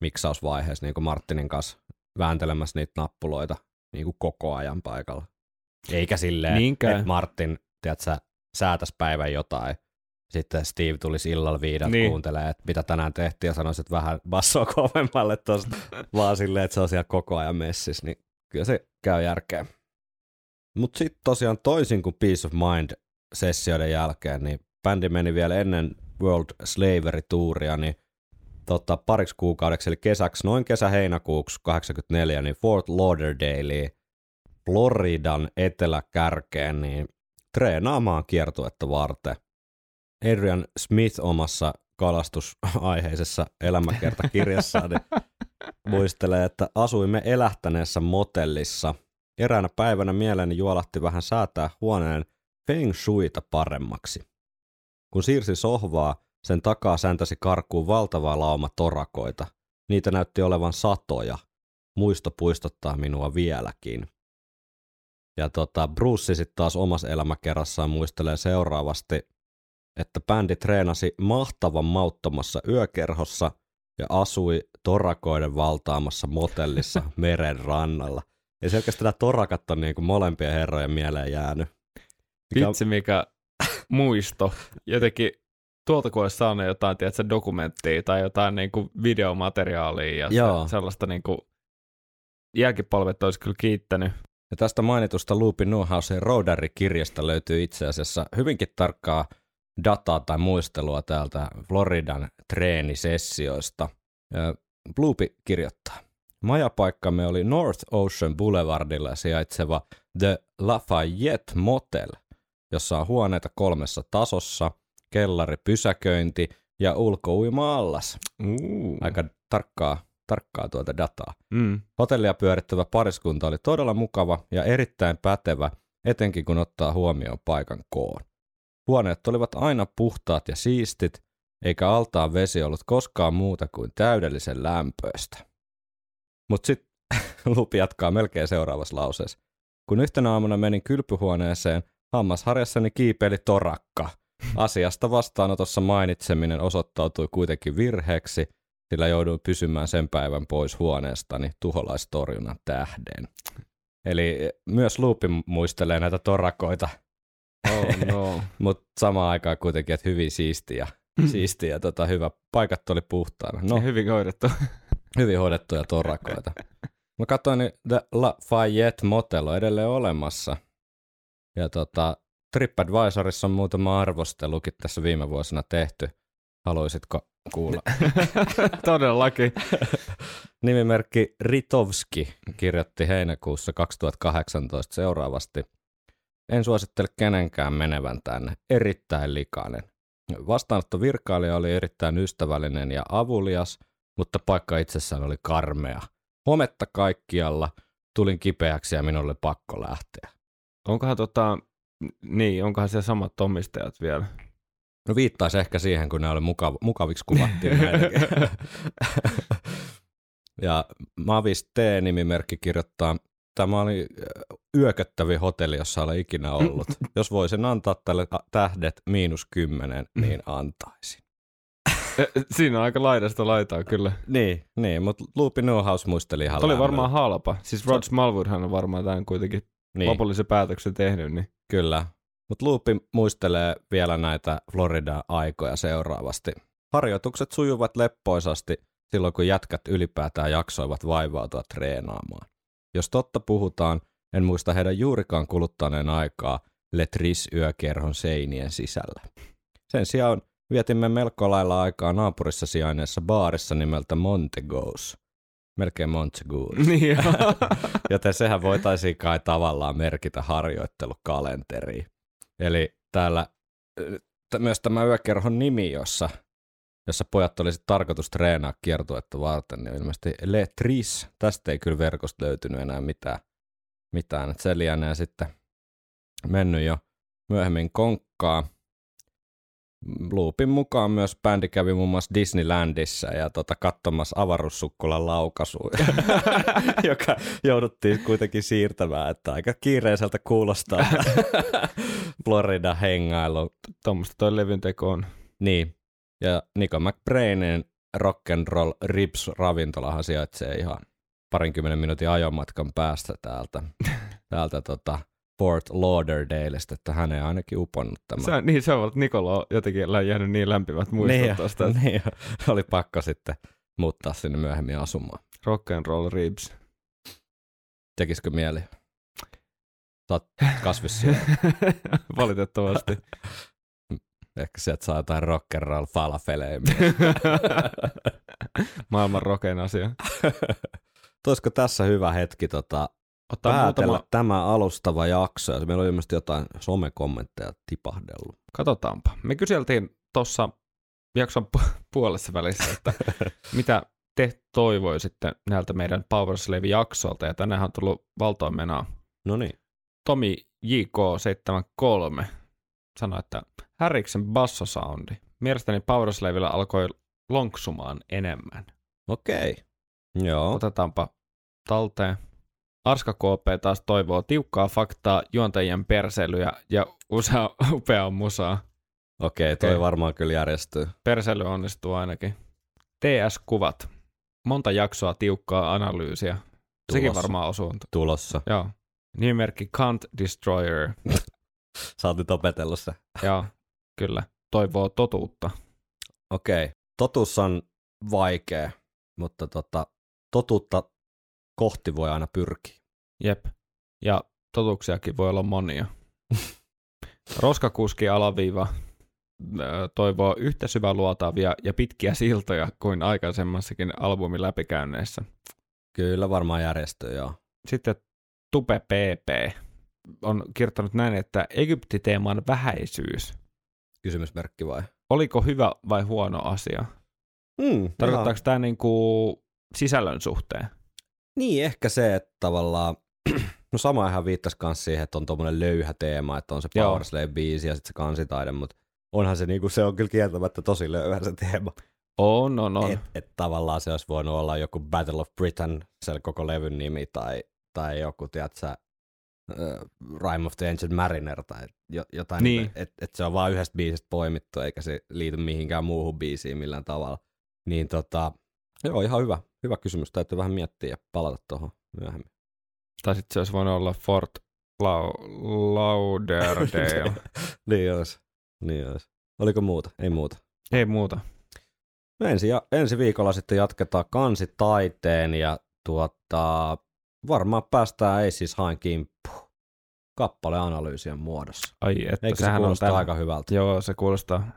miksausvaiheessa niin kuin Martinin kanssa vääntelemässä niitä nappuloita niin kuin koko ajan paikalla. Eikä silleen, Niinkään. että Martin, tiedätkö, säätäisi päivän jotain, sitten Steve tulisi illalla viideltä Niin. kuuntelee, että mitä tänään tehtiin ja sanoisi, että vähän bassoa kovemmalle tosta, vaan silleen, että se on siellä koko ajan messissä, niin kyllä se käy järkeä. Mutta sitten tosiaan toisin kuin Peace of Mind sessioiden jälkeen, niin bändi meni vielä ennen World Slavery-tuuria, niin tota, pariksi kuukaudeksi, eli kesäksi, noin kesä-heinäkuuksi 84, niin Fort Lauderdale, Floridan eteläkärkeen, niin treenaamaan kiertuetta varten. Adrian Smith omassa kalastusaiheisessa elämäkertakirjassaan niin muistelee, että asuimme elähtäneessä motellissa. Eräänä päivänä mieleeni juolahti vähän säätää huoneen feng shuita paremmaksi. Kun siirsi sohvaa, sen takaa säntäsi karkuun valtava lauma torakoita. Niitä näytti olevan satoja. Muisto puistottaa minua vieläkin. Ja tota, Bruce sitten taas omassa elämäkerrassaan muistelee seuraavasti, että bändi treenasi mahtavan mauttomassa yökerhossa ja asui torakoiden valtaamassa motellissa meren rannalla. Ja selkeästi nämä torakat on niinku molempien herrojen mieleen jäänyt. Mikä vitsi mikä muisto. Jotenkin tuolta kun olisi saanut jotain, tiedätkö, dokumenttia tai jotain niin kuin videomateriaalia ja Joo. se, sellaista niin kuin, jälkipolvet olisi kyllä kiittänyt. Ja tästä mainitusta Loopin Newhousen Rodari-kirjasta löytyy itse asiassa hyvinkin tarkkaa dataa tai muistelua täältä Floridan treenisessioista. Bloopi kirjoittaa. Majapaikkamme oli North Ocean Boulevardilla sijaitseva The Lafayette Motel, jossa on huoneita kolmessa tasossa, kellari, pysäköinti ja ulkouima-allas. Uh. Aika tarkkaa, tarkkaa tuota dataa. Mm. Hotellia pyörittävä pariskunta oli todella mukava ja erittäin pätevä, etenkin kun ottaa huomioon paikan koon. Huoneet olivat aina puhtaat ja siistit, eikä altaan vesi ollut koskaan muuta kuin täydellisen lämpöistä. Mutta sitten Lupi jatkaa melkein seuraavassa lauseessa. Kun yhtenä aamuna menin kylpyhuoneeseen, hammasharjassani kiipeili torakka. Asiasta vastaanotossa mainitseminen osoittautui kuitenkin virheeksi, sillä jouduin pysymään sen päivän pois huoneestani tuholaistorjunnan tähden. Eli myös Luupi muistelee näitä torakoita, Oh no. mutta samaan aikaan kuitenkin, että hyvin siistiä. siistiä ja tota, hyvä. Paikat oli puhtaana. No, no. Hyvin hoidettu. hyvin hoidettuja torakoita. Mä katsoin, niin The Lafayette Motel on edelleen olemassa. Ja tota, TripAdvisorissa on muutama arvostelukin tässä viime vuosina tehty. Haluaisitko kuulla? Todellakin. Nimimerkki Ritovski kirjoitti heinäkuussa 2018 seuraavasti. En suosittele kenenkään menevän tänne. Erittäin likainen. Vastaanotto virkailija oli erittäin ystävällinen ja avulias, mutta paikka itsessään oli karmea. Hometta kaikkialla, tulin kipeäksi ja minulle pakko lähteä. Onkohan tota, niin, onkohan siellä samat omistajat vielä? No viittaisi ehkä siihen, kun nämä oli mukav- mukaviksi kuvattiin ja Mavis T-nimimerkki kirjoittaa, tämä oli äh, yököttävin hotelli, jossa olen ikinä ollut. Jos voisin antaa tälle tähdet miinus kymmenen, niin antaisin. Siinä on aika laidasta laitaa kyllä. Niin, niin mutta Loopy Newhouse muisteli ihan Tämä oli varmaan halpa. Siis Rod Smallwoodhan on varmaan tämän kuitenkin niin. lopullisen päätöksen tehnyt. Niin. Kyllä. Mutta Loopi muistelee vielä näitä Florida-aikoja seuraavasti. Harjoitukset sujuvat leppoisasti silloin, kun jätkät ylipäätään jaksoivat vaivautua treenaamaan. Jos totta puhutaan, en muista heidän juurikaan kuluttaneen aikaa Letris-yökerhon seinien sisällä. Sen sijaan vietimme melko lailla aikaa naapurissa sijainneessa baarissa nimeltä Montegos. Melkein Montegos. niin. Joten sehän voitaisiin kai tavallaan merkitä harjoittelukalenteriin. Eli täällä myös tämä yökerhon nimi, jossa, jossa pojat olisi tarkoitus treenaa kiertuetta varten, niin ilmeisesti Le Tris. Tästä ei kyllä verkosta löytynyt enää mitään. mitään. Se lienee sitten mennyt jo myöhemmin konkkaa. Loopin mukaan myös bändi kävi muun muassa Disneylandissa ja tota, katsomassa avaruussukkulan laukaisuja, joka jouduttiin kuitenkin siirtämään, että aika kiireiseltä kuulostaa Florida hengailu. Tuommoista toi levyn teko on. Niin, ja Nico McBrainin Rock and Roll Ribs ravintolahan sijaitsee ihan parinkymmenen minuutin ajomatkan päästä täältä, täältä tota Fort Lauderdaleista, että hän ei ainakin uponnut tämä. Se, niin se on, että Nikola on jotenkin jäänyt niin lämpimät muistot niin, tuosta. niin, oli pakko sitten muuttaa sinne myöhemmin asumaan. Rock and roll ribs. Tekisikö mieli? Saat kasvissia. Valitettavasti. Ehkä sieltä saa jotain rock and roll falafeleja. Maailman rokein asia. Olisiko tässä hyvä hetki tota, Ottaa päätellä muutama, tämä alustava jakso? Ja meillä on ilmeisesti jotain somekommentteja tipahdellut. katsotaanpa. Me kyseltiin tuossa jakson pu- puolessa välissä, että mitä te toivoisitte näiltä meidän Power Slave-jaksolta, ja tänään on tullut valtoimenaa No niin. Tomi JK73 sanoi, että Härriksen bassosoundi. Mielestäni Powerslavilla alkoi lonksumaan enemmän. Okei. Joo. Otetaanpa talteen. Arska KP taas toivoo tiukkaa faktaa, juontajien perseilyjä ja usea upeaa musaa. Okei, toi Okei. varmaan kyllä järjestyy. Perseily onnistuu ainakin. TS-kuvat. Monta jaksoa tiukkaa analyysiä. Sekin Tulossa. varmaan osuu. Tulossa. Joo. Nimimerkki Kant Destroyer. Sä oot nyt opetellut se. Joo, kyllä. Toivoo totuutta. Okei. Totuus on vaikea, mutta tota, totuutta kohti voi aina pyrkiä. Jep. Ja totuuksiakin voi olla monia. Roskakuski alaviiva toivoo yhtä syväluotaavia ja pitkiä siltoja kuin aikaisemmassakin albumin läpikäynneissä. Kyllä varmaan järjestyy, joo. Sitten Tupe PP on kirjoittanut näin, että Egypti-teeman vähäisyys. Kysymysmerkki vai? Oliko hyvä vai huono asia? Mm, Tarkoittaako tämä niinku sisällön suhteen? Niin, ehkä se, että tavallaan, no sama ihan viittasi myös siihen, että on tuommoinen löyhä teema, että on se. Power Slave biisi ja sitten se kansitaide, mutta onhan se niinku, se on kyllä kieltämättä tosi löyhä se teema. On, on, on. Et, et tavallaan se olisi voinut olla joku Battle of Britain, se koko levyn nimi, tai, tai joku, tiedätkö, uh, Rime of the Ancient Mariner, tai jo, jotain, Niin. että et se on vaan yhdestä biisistä poimittu, eikä se liity mihinkään muuhun biisiin millään tavalla. Niin tota, joo, ihan hyvä, hyvä kysymys, täytyy vähän miettiä ja palata tuohon myöhemmin. Tai sitten se olisi voinut olla Fort Lau- Lauderdale. niin olisi, niin olisi. Oliko muuta? Ei muuta. Ei muuta. No ensi, ja, ensi viikolla sitten jatketaan kansitaiteen ja tuota, varmaan päästään ei siis hain kimppuun kappaleanalyysien muodossa. Ai, että Eikö se sehän on kuulosta täällä. aika hyvältä? Joo, se kuulostaa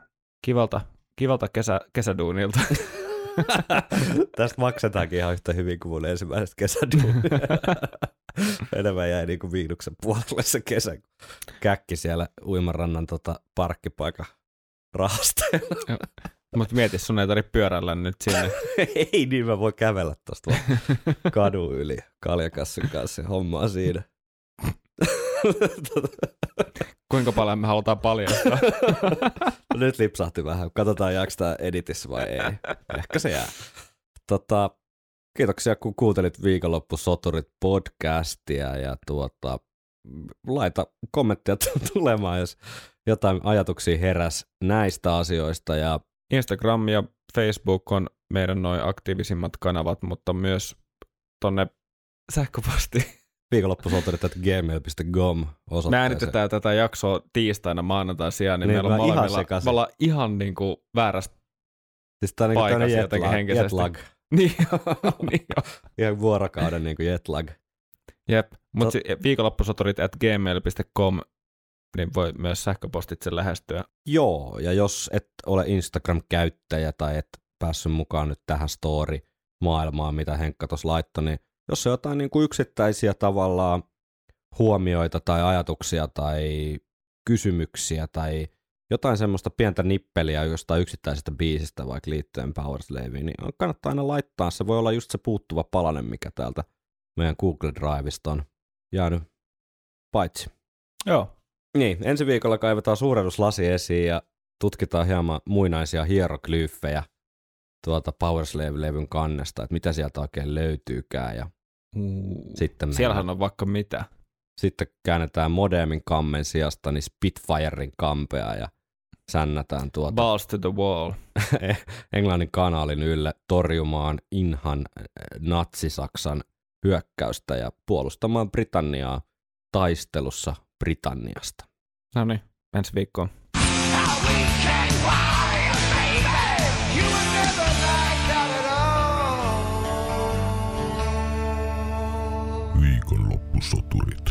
kivalta, kivalta kesä, kesäduunilta. Tästä maksetaankin ihan yhtä hyvin kuin mun ensimmäisestä kesäduunia. Enemmän jäi niinku viiduksen puolelle se kesä, käkki siellä uimarannan tota parkkipaikan rahasteella. Mutta mieti, sun ei tarvitse pyörällä nyt sinne. ei niin, mä voin kävellä tosta kadun yli kaljakassin kanssa hommaa siinä. Kuinka paljon me halutaan paljastaa. No Nyt lipsahti vähän. Katsotaan, jääkö tämä editissä vai ei. Ehkä se jää. Tota, kiitoksia, kun kuuntelit viikonloppu Soturit podcastia ja tuota, laita kommenttia tulemaan, jos jotain ajatuksia heräs näistä asioista. Ja Instagram ja Facebook on meidän noin aktiivisimmat kanavat, mutta myös tonne sähköposti. viikonloppusoturit.gmail.com Me osoitteeseen. äänitetään tätä jaksoa tiistaina maanantai sijaan, niin, Niin, meillä on ihan molemmilla, sekaisin. me ollaan ihan niinku väärästä. Siis tää on niinku paikassa tämmönen jotenkin jetlag, henkisesti. jetlag. Niin, niin jo. Ihan vuorokauden niinku jetlag. Jep, mutta Tot- si- viikonloppusoturit at gmail.com, niin voi myös sähköpostitse lähestyä. Joo, ja jos et ole Instagram-käyttäjä tai et päässyt mukaan nyt tähän story-maailmaan, mitä Henkka tuossa laittoi, niin jos on jotain niin kuin yksittäisiä tavallaan huomioita tai ajatuksia tai kysymyksiä tai jotain semmoista pientä nippeliä jostain yksittäisestä biisistä vaikka liittyen Power Slaveen, niin kannattaa aina laittaa. Se voi olla just se puuttuva palanen, mikä täältä meidän Google Drivesta on jäänyt paitsi. Joo. Niin, ensi viikolla kaivetaan suurennuslasi esiin ja tutkitaan hieman muinaisia hieroglyffejä tuolta Powerslave-levyn kannesta, että mitä sieltä oikein löytyykään. Ja Uh, sitten, Siellähän on vaikka mitä. sitten käännetään modemin kammen sijasta niin Spitfirein kampea ja sännätään tuota Balls to the wall. Englannin kanaalin ylle torjumaan Inhan äh, natsisaksan hyökkäystä ja puolustamaan Britanniaa taistelussa Britanniasta. No niin, ensi viikkoon. культуры.